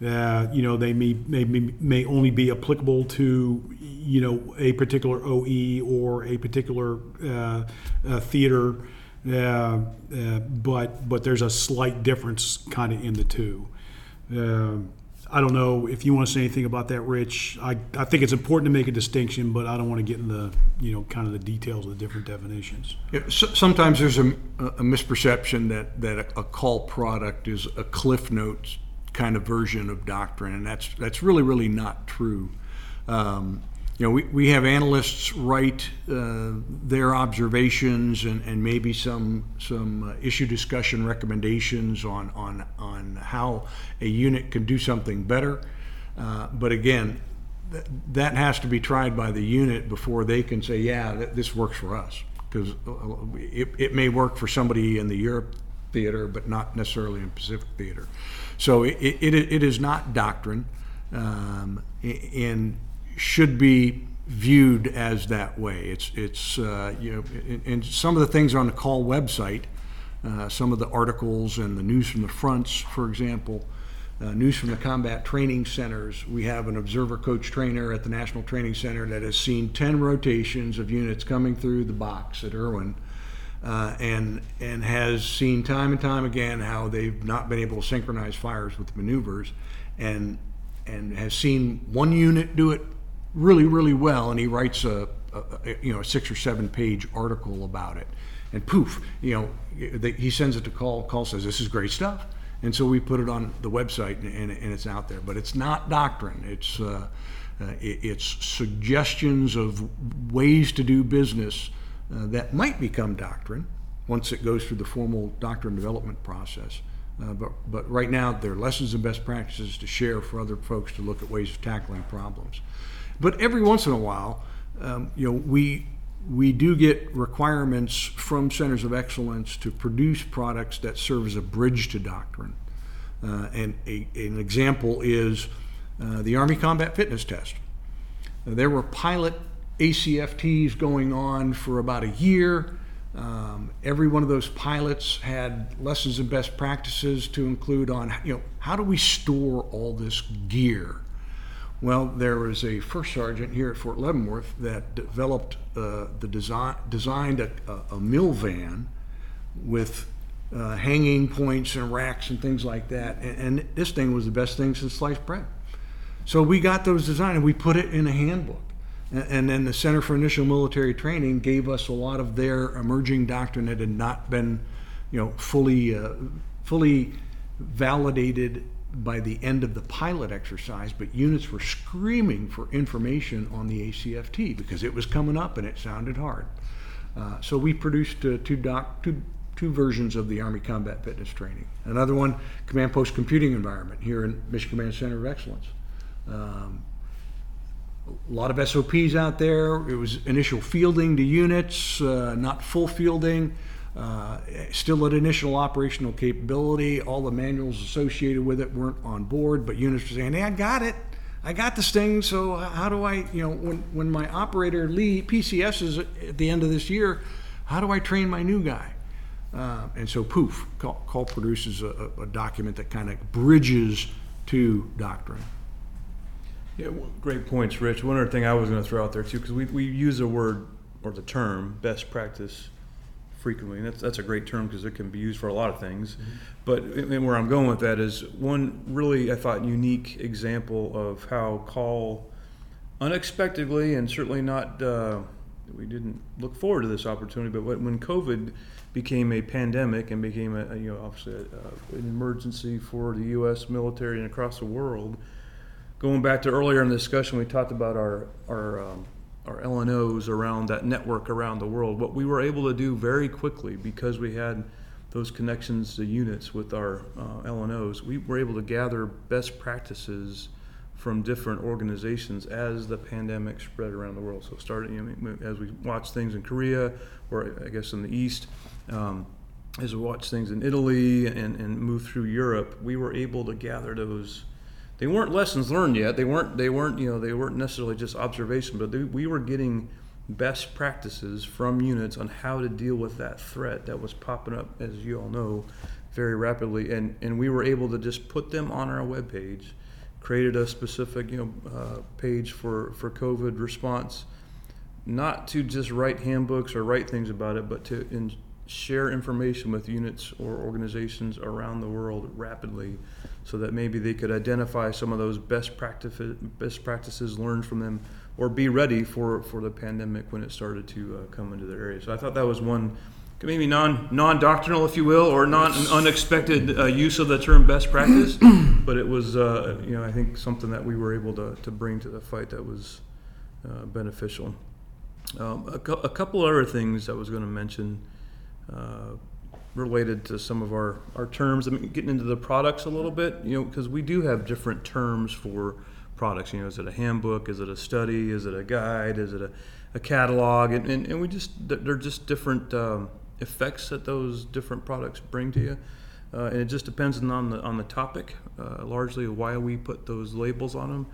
Uh, you know, they may, may may only be applicable to you know a particular OE or a particular theater, uh, but but there's a slight difference kind of in the two. Uh, I don't know if you want to say anything about that, Rich. I, I think it's important to make a distinction, but I don't want to get in the you know kind of the details of the different definitions. Yeah, so, sometimes there's a, a misperception that, that a, a CALL product is a Cliff Notes kind of version of doctrine, and that's that's really really not true. Um, you know, we, we have analysts write uh, their observations and, and maybe some some uh, issue discussion recommendations on on on how a unit can do something better. Uh, but again, th- that has to be tried by the unit before they can say, yeah, th- this works for us. Because it, it may work for somebody in the Europe theater, but not necessarily in Pacific theater. So it, it, it is not doctrine um, and should be viewed as that way. It's, it's uh, you know, and- some of the things on the CALL website, uh, some of the articles and the news from the fronts, for example, uh, news from the combat training centers. We have an observer coach trainer at the National Training Center that has seen 10 rotations of units coming through the box at Irwin uh, and, and has seen time and time again how they've not been able to synchronize fires with maneuvers and, and has seen one unit do it really, really well. And he writes a, a, you know, a six or seven page article about it. And poof, you know, he sends it to CALL. CALL says, This is great stuff. And so we put it on the website and, and, it's out there. But it's not doctrine. It's, uh, uh, it, it's suggestions of ways to do business uh, that might become doctrine once it goes through the formal doctrine development process. Uh, but, but right now, they're lessons and best practices to share for other folks to look at ways of tackling problems. But every once in a while, um, you know, we we do get requirements from centers of excellence to produce products that serve as a bridge to doctrine. Uh, and a, an example is uh, the Army Combat Fitness Test. There were pilot ACFTs going on for about a year. Um, every one of those pilots had lessons and best practices to include on, you know, how do we store all this gear? Well, there was a first sergeant here at Fort Leavenworth that developed uh, the design, designed a, a, a MILVAN with uh, hanging points and racks and things like that. And, and, this thing was the best thing since sliced bread. So we got those designed and we put it in a handbook. And, and then the Center for Initial Military Training gave us a lot of their emerging doctrine that had not been, you know, fully, uh, fully validated by the end of the pilot exercise, but units were screaming for information on the ACFT because it was coming up and it sounded hard. Uh, so we produced uh, two, doc, two, two versions of the Army Combat Fitness Training. Another one, Command Post Computing Environment here in Mission Command Center of Excellence. Um, a lot of SOPs out there. It was initial fielding to units, uh, not full fielding. Uh, still at initial operational capability. All the manuals associated with it weren't on board, but units were saying, "Hey, I got it. I got this thing. So how do I, you know, when when my operator leave PCS is at the end of this year, how do I train my new guy?" Uh, and so, poof, CALL, CALL produces a, a document that kind of bridges to doctrine. Yeah, great points, Rich. One other thing I was going to throw out there too, because we, we use the word or the term best practice frequently, and that's, that's a great term because it can be used for a lot of things. Mm-hmm. But and where I'm going with that is one really, I thought, unique example of how CALL unexpectedly and certainly not, uh, we didn't look forward to this opportunity, but when COVID became a pandemic and became a, you know, obviously a, a, an emergency for the U.S. military and across the world, going back to earlier in the discussion, we talked about our, our um, our LNOs around that network around the world. What we were able to do very quickly because we had those connections to units with our uh, LNOs, we were able to gather best practices from different organizations as the pandemic spread around the world. So starting you know, as we watched things in Korea, or I guess in the East, um, as we watched things in Italy and, and move through Europe, we were able to gather those they weren't lessons learned yet. They weren't they weren't you know they weren't necessarily just observation, but they, we were getting best practices from units on how to deal with that threat that was popping up, as you all know, very rapidly, and and we were able to just put them on our web page, created a specific you know uh, page for for COVID response, not to just write handbooks or write things about it, but to in, share information with units or organizations around the world rapidly so that maybe they could identify some of those best practices best practices learned from them or be ready for, for the pandemic when it started to uh, come into their area. So I thought that was one maybe non non doctrinal, if you will, or not an unexpected uh, use of the term best practice, but it was uh, you know I think something that we were able to, to bring to the fight that was uh, beneficial. Um, a, a, couple other things I was going to mention. Uh, related to some of our, our terms. I mean, getting into the products a little bit, you know, because we do have different terms for products. You know, is it a handbook? Is it a study? Is it a guide? Is it a, a catalog? And, and, and we just, they're just different um, effects that those different products bring to you. Uh, and it just depends on the on the topic, uh, largely why we put those labels on them.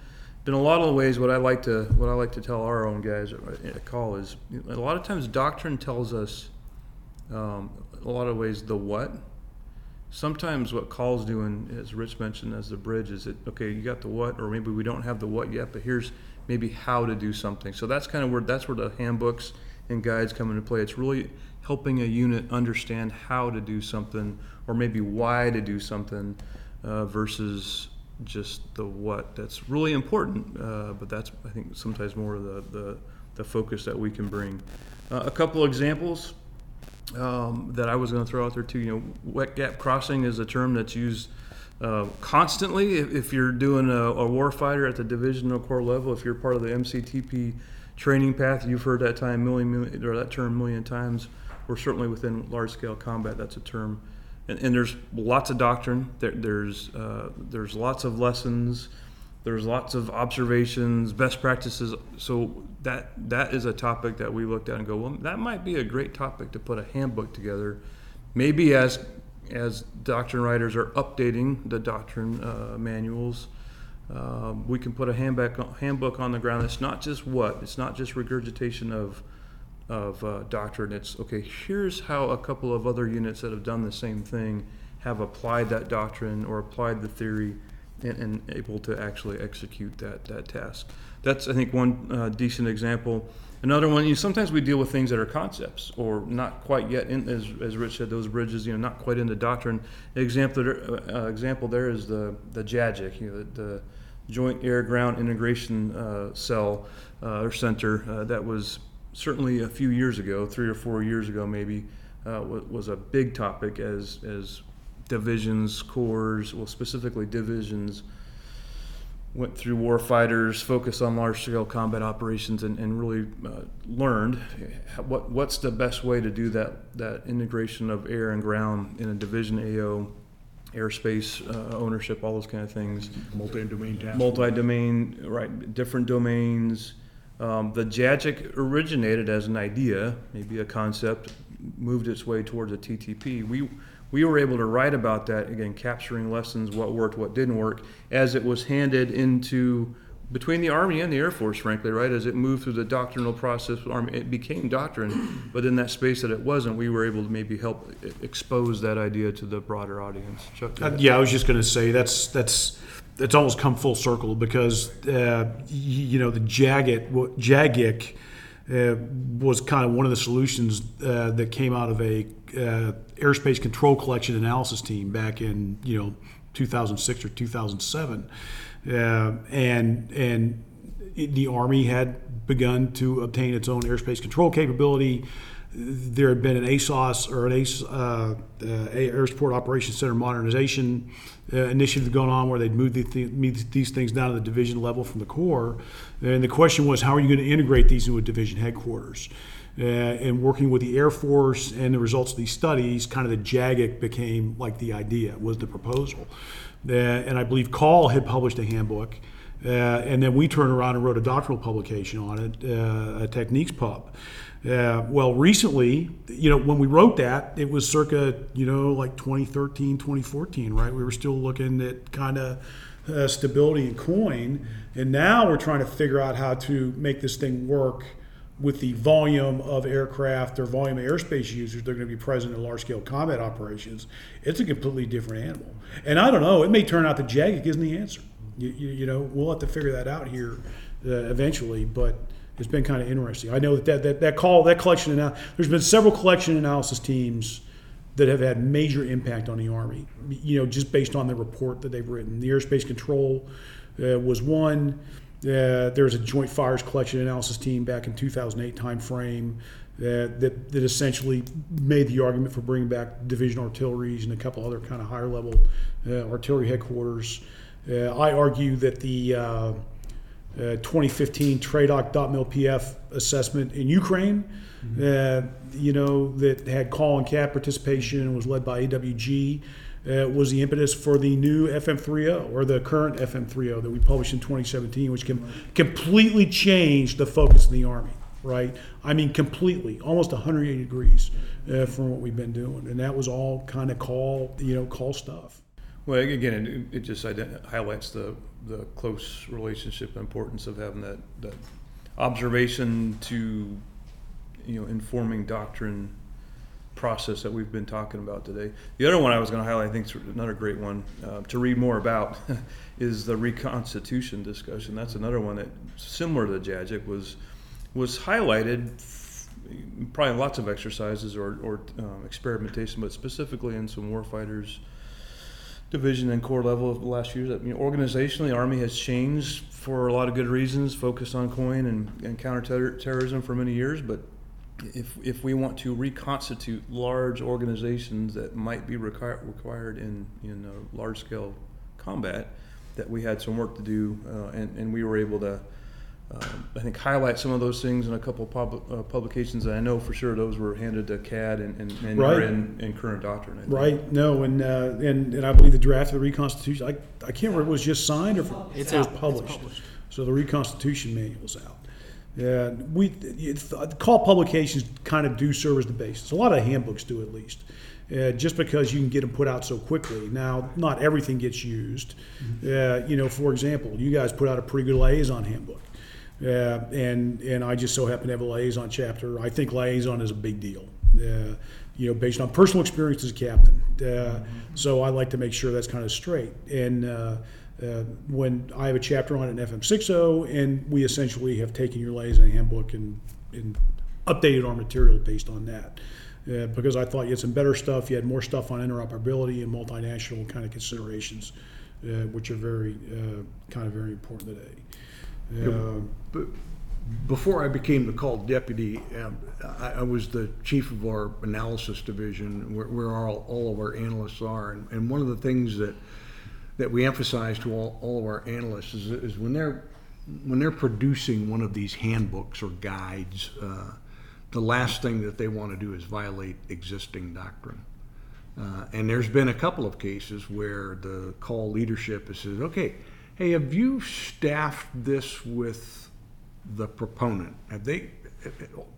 In a lot of ways, what I like to what I like to tell our own guys at CALL is a lot of times doctrine tells us um, a lot of ways the what. Sometimes what CALL's doing, as Rich mentioned, as the bridge, is that okay, you got the what, or maybe we don't have the what yet, but here's maybe how to do something. So that's kind of where that's where the handbooks and guides come into play. It's really helping a unit understand how to do something, or maybe why to do something, uh, versus just the what. That's really important, uh, but that's I think sometimes more the the, the focus that we can bring. Uh, a couple examples um, that I was going to throw out there too. You know, wet gap crossing is a term that's used uh, constantly. If, if, you're doing a, a warfighter at the divisional corps level, if you're part of the MCTP training path, you've heard that time million, million or that term million times. Or certainly within large scale combat, that's a term. And, and there's lots of doctrine. There, there's uh, there's lots of lessons. There's lots of observations, best practices. So that that is a topic that we looked at and go, well, that might be a great topic to put a handbook together. Maybe as as doctrine writers are updating the doctrine uh, manuals, um, we can put a handbook handbook on the ground. It's not just what it's not just regurgitation of of uh, doctrine. It's okay. Here's how a couple of other units that have done the same thing have applied that doctrine or applied the theory and, and able to actually execute that, that task. That's, I think, one uh, decent example. Another one, you know, sometimes we deal with things that are concepts or not quite yet, in, as, as Rich said, those bridges, you know, not quite into doctrine. An example, there, uh, example there is the, the JAGIC, you know, the, the Joint Air Ground Integration uh, Cell uh, or Center uh, that was certainly a few years ago, three or four years ago maybe, uh, was a big topic as, as divisions, corps, well, specifically divisions, went through war fighters, focused on large scale combat operations, and, and really uh, learned what what's the best way to do that that integration of air and ground in a division AO, airspace uh, ownership, all those kind of things. Multi-domain task. Multi-domain, right? Different domains. Um, the JAGIC originated as an idea, maybe a concept, moved its way towards a TTP. We we were able to write about that again, capturing lessons, what worked, what didn't work, as it was handed into between the Army and the Air Force, frankly, right? As it moved through the doctrinal process, Army, it became doctrine, but in that space that it wasn't, we were able to maybe help expose that idea to the broader audience. Chuck, uh, yeah, I was just going to say that's that's that's almost come full circle because uh, you know the JAGIC, JAGIC uh, was kind of one of the solutions uh, that came out of a uh, airspace control collection analysis team back in you know 2006 or 2007, uh, and and the Army had begun to obtain its own airspace control capability. There had been an ASOC or an ACE, uh, uh, Air Support Operations Center modernization uh, initiative going on where they'd move the th- these things down to the division level from the Corps. And the question was, how are you going to integrate these into a division headquarters? Uh, and working with the Air Force and the results of these studies, kind of the JAGIC became like the idea, was the proposal. Uh, and I believe CALL had published a handbook. Uh, and then we turned around and wrote a doctoral publication on it, uh, a techniques pub. Uh, well, recently, you know, when we wrote that, it was circa, you know, like 2013, 2014, right? We were still looking at kind of uh, stability in COIN. And now we're trying to figure out how to make this thing work with the volume of aircraft or volume of airspace users they're going to be present in large scale combat operations. It's a completely different animal. And I don't know, it may turn out that JAGIC isn't the answer. You, you, you know, we'll have to figure that out here uh, eventually. But it's been kind of interesting. I know that that, that, that CALL, that collection, anal- there's been several collection analysis teams that have had major impact on the Army, you know, just based on the report that they've written. The Airspace Control uh, was one. Uh, there was a Joint Fires Collection Analysis team back in 2008 timeframe that, that, that essentially made the argument for bringing back division artilleries and a couple other kind of higher level uh, artillery headquarters. Uh, I argue that the uh, uh, 2015 TRADOC PF assessment in Ukraine, mm-hmm. uh, you know, that had CALL and CAD participation and was led by AWG, uh, was the impetus for the new FM30 or the current FM30 that we published in 2017, which completely changed the focus of the Army, right? I mean, completely, almost 180 degrees uh, from what we've been doing. And that was all kind of CALL, you know, CALL stuff. Well, again, it, it just highlights the, the close relationship and importance of having that, that observation to, you know, informing doctrine process that we've been talking about today. The other one I was going to highlight, I think, is another great one uh, to read more about, is the reconstitution discussion. That's another one that, similar to JAGIC, was was highlighted. Probably lots of exercises or, or um, experimentation, but specifically in some warfighters division and corps level of the last years. I mean, organizationally, Army has changed for a lot of good reasons, focused on COIN and, and counterterrorism for many years. But if, if we want to reconstitute large organizations that might be requir- required in, in large scale combat, that we had some work to do, uh, and, and we were able to um, I think highlight some of those things in a couple of pub, uh, publications. And I know for sure those were handed to CAD and, and, and Right. are in, in current doctrine. I think. Right, no, and, uh, and, and I believe the draft of the reconstitution, I, I can't remember, if it was just signed or It's it was out. It's published. published. So the reconstitution manual's out. Yeah, we, CALL publications kind of do serve as the basis. A lot of handbooks do at least. Uh, just because you can get them put out so quickly. Now, not everything gets used. Uh, you know, for example, you guys put out a pretty good liaison handbook. Uh, and and I just so happen to have a liaison chapter. I think liaison is a big deal. Uh, you know, based on personal experience as a captain. Uh, so I like to make sure that's kind of straight. And uh, when I have a chapter on it in FM 60, and we essentially have taken your liaison handbook and, and updated our material based on that. Uh, because I thought you had some better stuff. You had more stuff on interoperability and multinational kind of considerations, uh, which are very uh, kind of very important today. Uh, But before I became the CALL deputy, um, I, I was the chief of our analysis division, where, where all, all of our analysts are. And, and one of the things that that we emphasize to all, all of our analysts is, is when they're when they're producing one of these handbooks or guides, uh, the last thing that they want to do is violate existing doctrine. Uh, and there's been a couple of cases where the CALL leadership has said, okay, hey, have you staffed this with the proponent? Have they,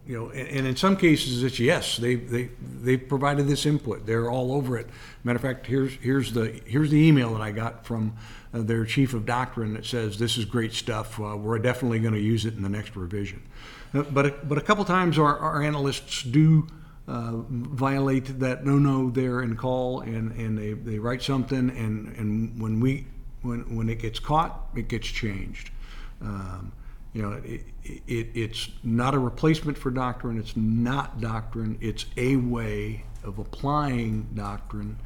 you know, and, and in some cases it's yes, they they they provided this input. They're all over it. Matter of fact, here's here's the here's the email that I got from uh, their chief of doctrine that says this is great stuff. Uh, we're definitely going to use it in the next revision. Uh, but a, but a couple times our, our analysts do uh, violate that no no there and CALL and, and they, they write something and, and when we when when it gets caught it gets changed um, you know it, it, it's not a replacement for doctrine it's not doctrine it's a way of applying doctrine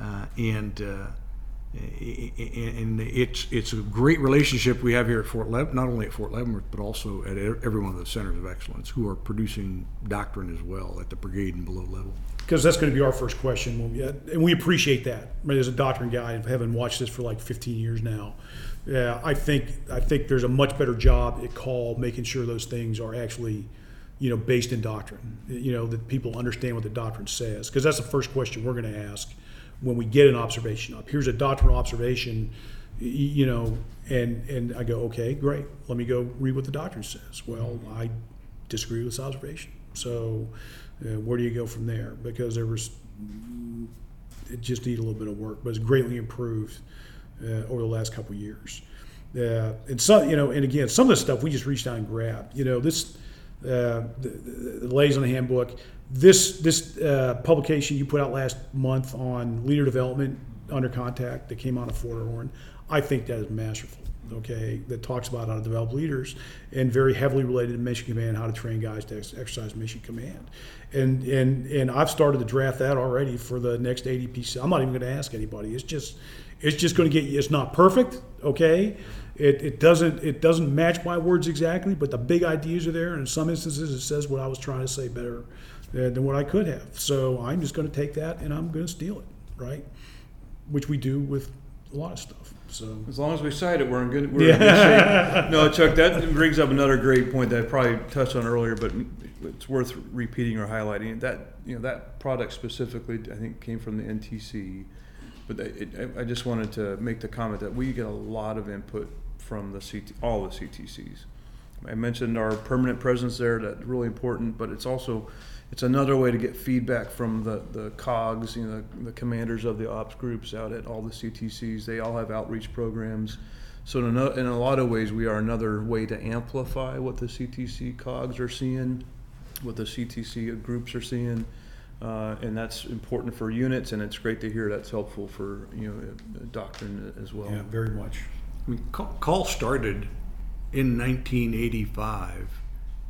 uh, and uh, and it's it's a great relationship we have here at Fort Leavenworth, not only at Fort Leavenworth, but also at every one of the centers of excellence who are producing doctrine as well at the brigade and below level. because that's going to be our first question. And we appreciate that. Mean, as a doctrine guy, having watched this for like 15 years now, yeah, I think I think there's a much better job at CALL making sure those things are actually, you know, based in doctrine. You know, that people understand what the doctrine says, because that's the first question we're going to ask when we get an observation up. Here's a doctrinal observation, you know, and and I go, okay, great. Let me go read what the doctrine says. Well, I disagree with this observation. So, uh, where do you go from there? Because there was, it just needed a little bit of work, but it's greatly improved over the last couple years. Uh, and some, you know, and again, some of the stuff we just reached out and grabbed. You know, this uh, the, the, the Handbook, this this uh, publication you put out last month on leader development under contact that came out of Fort Horn, I think that is masterful. Okay, that talks about how to develop leaders and very heavily related to mission command, how to train guys to ex- exercise mission command, and and and I've started to draft that already for the next ADP. I'm not even going to ask anybody. It's just it's just going to get. It's not perfect. Okay, it, it doesn't it doesn't match my words exactly, but the big ideas are there. And in some instances, it says what I was trying to say better uh, than what I could have. So I'm just going to take that and I'm going to steal it, right? Which we do with a lot of stuff. So As long as we cite it, we're in good. We're in good shape. No, Chuck, that brings up another great point that I probably touched on earlier, but it's worth repeating or highlighting. That you know that product specifically, I think, came from the NTC. But it, I just wanted to make the comment that we get a lot of input from the CT, all the CTCs. I mentioned our permanent presence there. That's really important, but it's also it's another way to get feedback from the, the cogs, you know, the, the commanders of the ops groups out at all the CTCs. They all have outreach programs. So in a, in a lot of ways, we are another way to amplify what the CTC cogs are seeing, what the CTC groups are seeing, uh, and that's important for units. And it's great to hear that's helpful for you know doctrine as well. yeah, very much. I mean, CALL, CALL started in 1985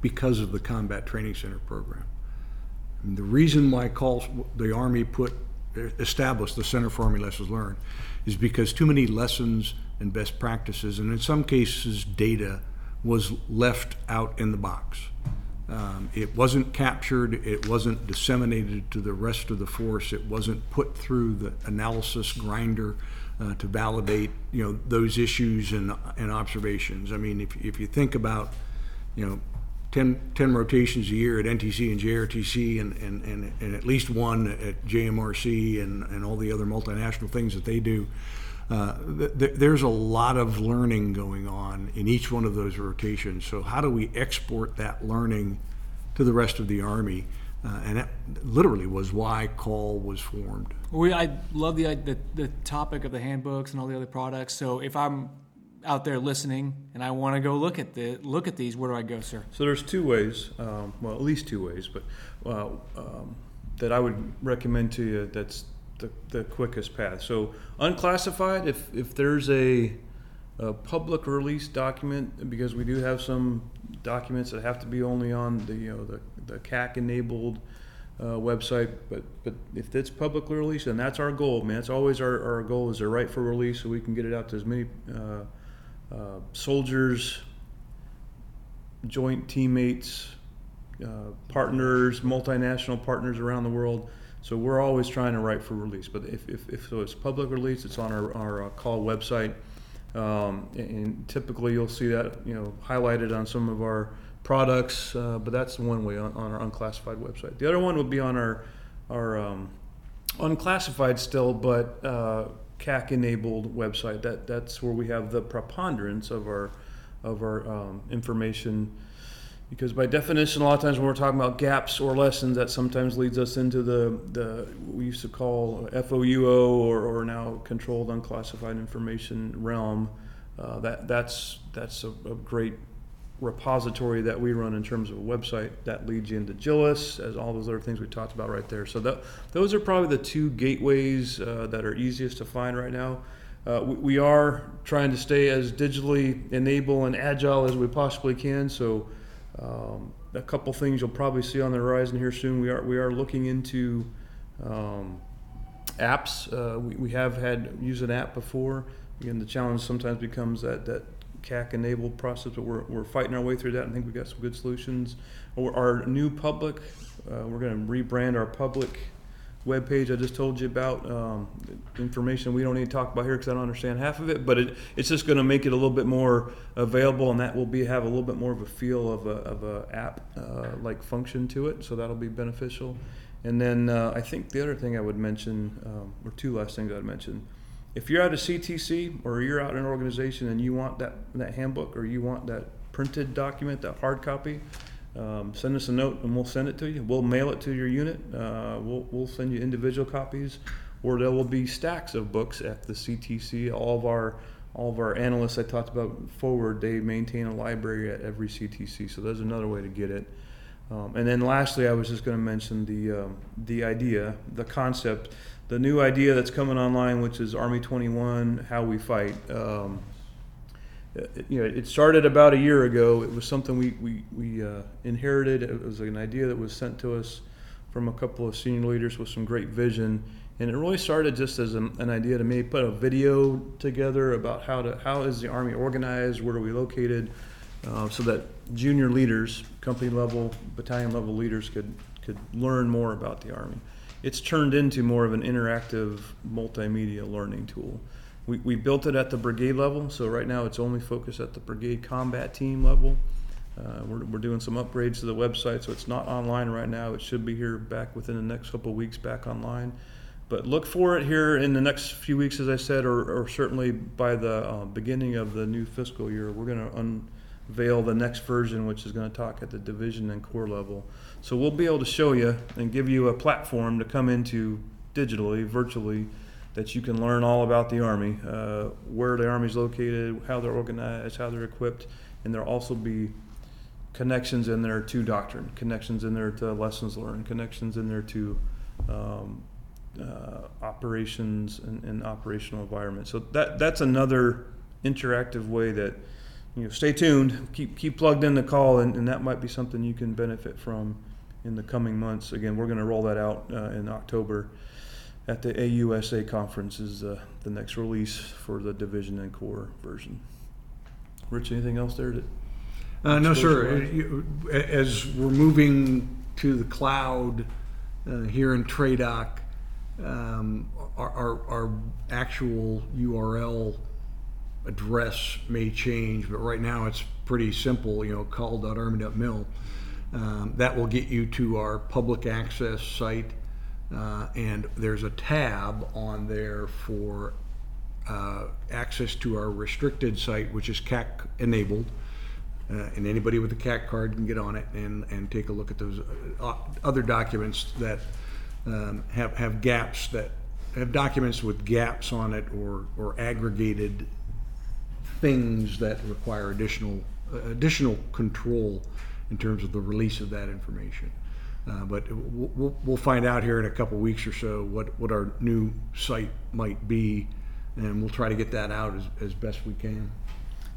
because of the Combat Training Center program. And the reason why CALL, the Army put established the Center for Army Lessons Learned is because too many lessons and best practices, and in some cases, data was left out in the box. Um, it wasn't captured, it wasn't disseminated to the rest of the force, it wasn't put through the analysis grinder uh, to validate you know those issues and, and observations. I mean, if, if you think about you know 10, 10 rotations a year at NTC and JRTC and, and, and, and at least one at JMRC and, and all the other multinational things that they do. Uh, th- th- there's a lot of learning going on in each one of those rotations. So, how do we export that learning to the rest of the Army? Uh, and that literally was why CALL was formed. We, I love the, the the topic of the handbooks and all the other products. So if I'm out there listening and I want to go look at the look at these, where do I go, sir? So there's two ways, um, well, at least two ways, but uh, um, that I would recommend to you. That's the, the quickest path. So unclassified, if if there's a, a public release document, because we do have some documents that have to be only on the you know the the CAC enabled. Uh, website, but but if it's publicly released, and that's our goal, man. it's always our, our goal is to write for release, so we can get it out to as many uh, uh, soldiers, joint teammates, uh, partners, multinational partners around the world. So we're always trying to write for release. But if, if, if so, it's public release. It's on our, our uh, CALL website, um, and typically you'll see that you know highlighted on some of our products. Uh, but that's one way on, on, our unclassified website. The other one would be on our our um, unclassified still, but uh, CAC enabled website. That that's where we have the preponderance of our of our um, information. Because by definition, a lot of times when we're talking about gaps or lessons, that sometimes leads us into the, the we used to call FOUO or, or now controlled unclassified information realm. Uh, that that's that's a, a great repository that we run in terms of a website that leads you into JLLIS, as all those other things we talked about right there. So those are probably the two gateways uh, that are easiest to find right now. Uh, we, we, are trying to stay as digitally enable and agile as we possibly can. So um, a couple things you'll probably see on the horizon here soon. We are we are looking into um, apps. Uh, we, we have had used an app before. Again, the challenge sometimes becomes that that CAC enabled process, but we're, we're fighting our way through that. I think we've got some good solutions. Our new public, uh, we're going to rebrand our public webpage I just told you about. Um, information we don't need to talk about here because I don't understand half of it, but it, it's just going to make it a little bit more available, and that will be have a little bit more of a feel of a, of a app uh, like function to it. So that'll be beneficial. And then uh, I think the other thing I would mention, um, or two last things I'd mention if you're at a CTC or you're out in an organization and you want that, that handbook or you want that printed document, that hard copy, um, send us a note and we'll send it to you. We'll mail it to your unit. Uh, we'll, we'll send you individual copies, or there will be stacks of books at the CTC. All of our all of our analysts I talked about forward, they maintain a library at every CTC. So there's another way to get it. Um, and then lastly, I was just going to mention the um, the idea, the concept the new idea that's coming online, which is Army 21, how we fight. Um, you know, it started about a year ago. It was something we we, we uh, inherited. It was an idea that was sent to us from a couple of senior leaders with some great vision, and it really started just as an, an idea to me put a video together about how to how is the Army organized, where are we located, uh, so that junior leaders, company level, battalion level leaders could could learn more about the Army it's turned into more of an interactive multimedia learning tool. We, we built it at the brigade level, so right now it's only focused at the brigade combat team level. Uh, we're, we're doing some upgrades to the website, so it's not online right now. It should be here back within the next couple weeks back online. But look for it here in the next few weeks, as I said, or, or certainly by the uh, beginning of the new fiscal year. We're going to unveil the next version, which is going to talk at the division and corps level. So we'll be able to show you and give you a platform to come into digitally, virtually, that you can learn all about the Army, uh, where the Army is located, how they're organized, how they're equipped, and there'll also be connections in there to doctrine, connections in there to lessons learned, connections in there to um, uh, operations and, and, operational environment. So that that's another interactive way that you know. Stay tuned. Keep keep plugged in the CALL, and, and that might be something you can benefit from in the coming months. Again, we're going to roll that out uh, in October at the AUSA conference is uh, the next release for the division and corps version. Rich, anything else there? Uh, no, sir. As we're moving to the cloud uh, here in TRADOC, um, our, our, our actual URL address may change, but right now it's pretty simple, you know, call.army.mil. Um, that will get you to our public access site, uh, and there's a tab on there for uh, access to our restricted site, which is CAC enabled. Uh, and anybody with a CAC card can get on it and, and take a look at those uh, other documents that um, have, have gaps that have documents with gaps on it or, or aggregated things that require additional additional control in terms of the release of that information. Uh, but we'll, we'll- find out here in a couple weeks or so what, what our new site might be, and we'll try to get that out as, as best we can.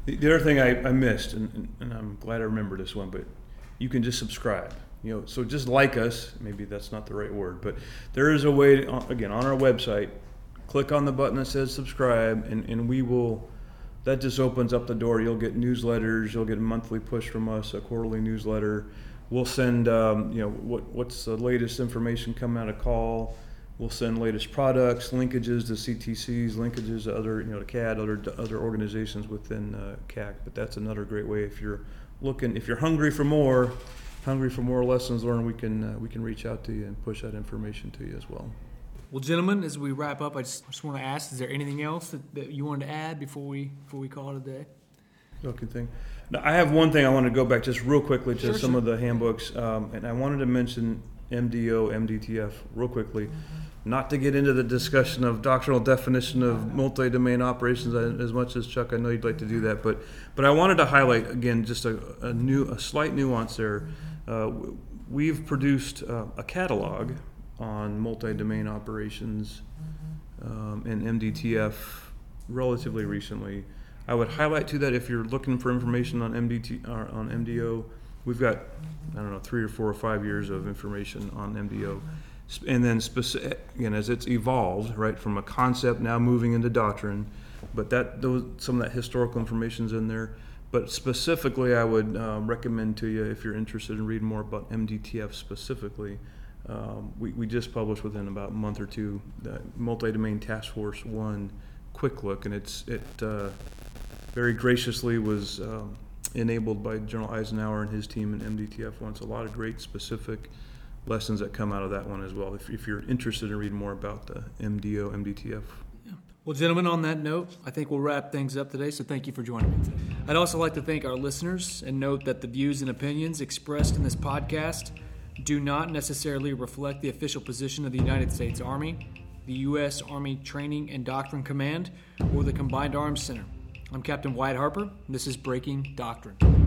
The, the other thing I, I missed, and, and- and I'm glad I remember this one, but you can just subscribe. You know, so just like us. Maybe that's not the right word, but there is a way. To, uh, again, on our website, click on the button that says subscribe, and, and we will. That just opens up the door. You'll get newsletters. You'll get a monthly push from us, a quarterly newsletter. We'll send, um, you know, what what's the latest information coming out of CALL. We'll send latest products, linkages to CTCs, linkages to other, you know, to CAD, other other organizations within uh, CAC. But that's another great way if you're looking, if you're hungry for more, hungry for more lessons learned, we can uh, we can reach out to you and push that information to you as well. Well, gentlemen, as we wrap up, I just, just want to ask: Is there anything else that, that you wanted to add before we before we call it a day? Okay, thing. Now, I have one thing I want to go back just real quickly to Sure, some sure. of the handbooks, um, and I wanted to mention MDO, MDTF real quickly. Not to get into the discussion of doctrinal definition of multi-domain operations as much as Chuck, I know you'd like to do that, but but I wanted to highlight again just a, a new, a slight nuance there. Uh, we've produced uh, a catalog on multi-domain operations um, and MDTF relatively recently. I would highlight to that if you're looking for information on MDT or on MDO, we've got I don't know three or four or five years of information on MDO, and then specific again as it's evolved right from a concept now moving into doctrine, but that those some of that historical information's in there. But specifically, I would um, recommend to you if you're interested in reading more about MDTF specifically. Um, we, we just published within about a month or two the multi-domain task force one quick look and it's it uh, very graciously was um, enabled by general eisenhower and his team in mdtf so a lot of great specific lessons that come out of that one as well if, if you're interested in reading more about the mdo mdtf Well, gentlemen, on that note, I think we'll wrap things up today, so thank you for joining me. I'd also like to thank our listeners and note that the views and opinions expressed in this podcast do not necessarily reflect the official position of the United States Army, the U.S. Army Training and Doctrine Command, or the Combined Arms Center. I'm Captain Wyatt Harper, this is Breaking Doctrine.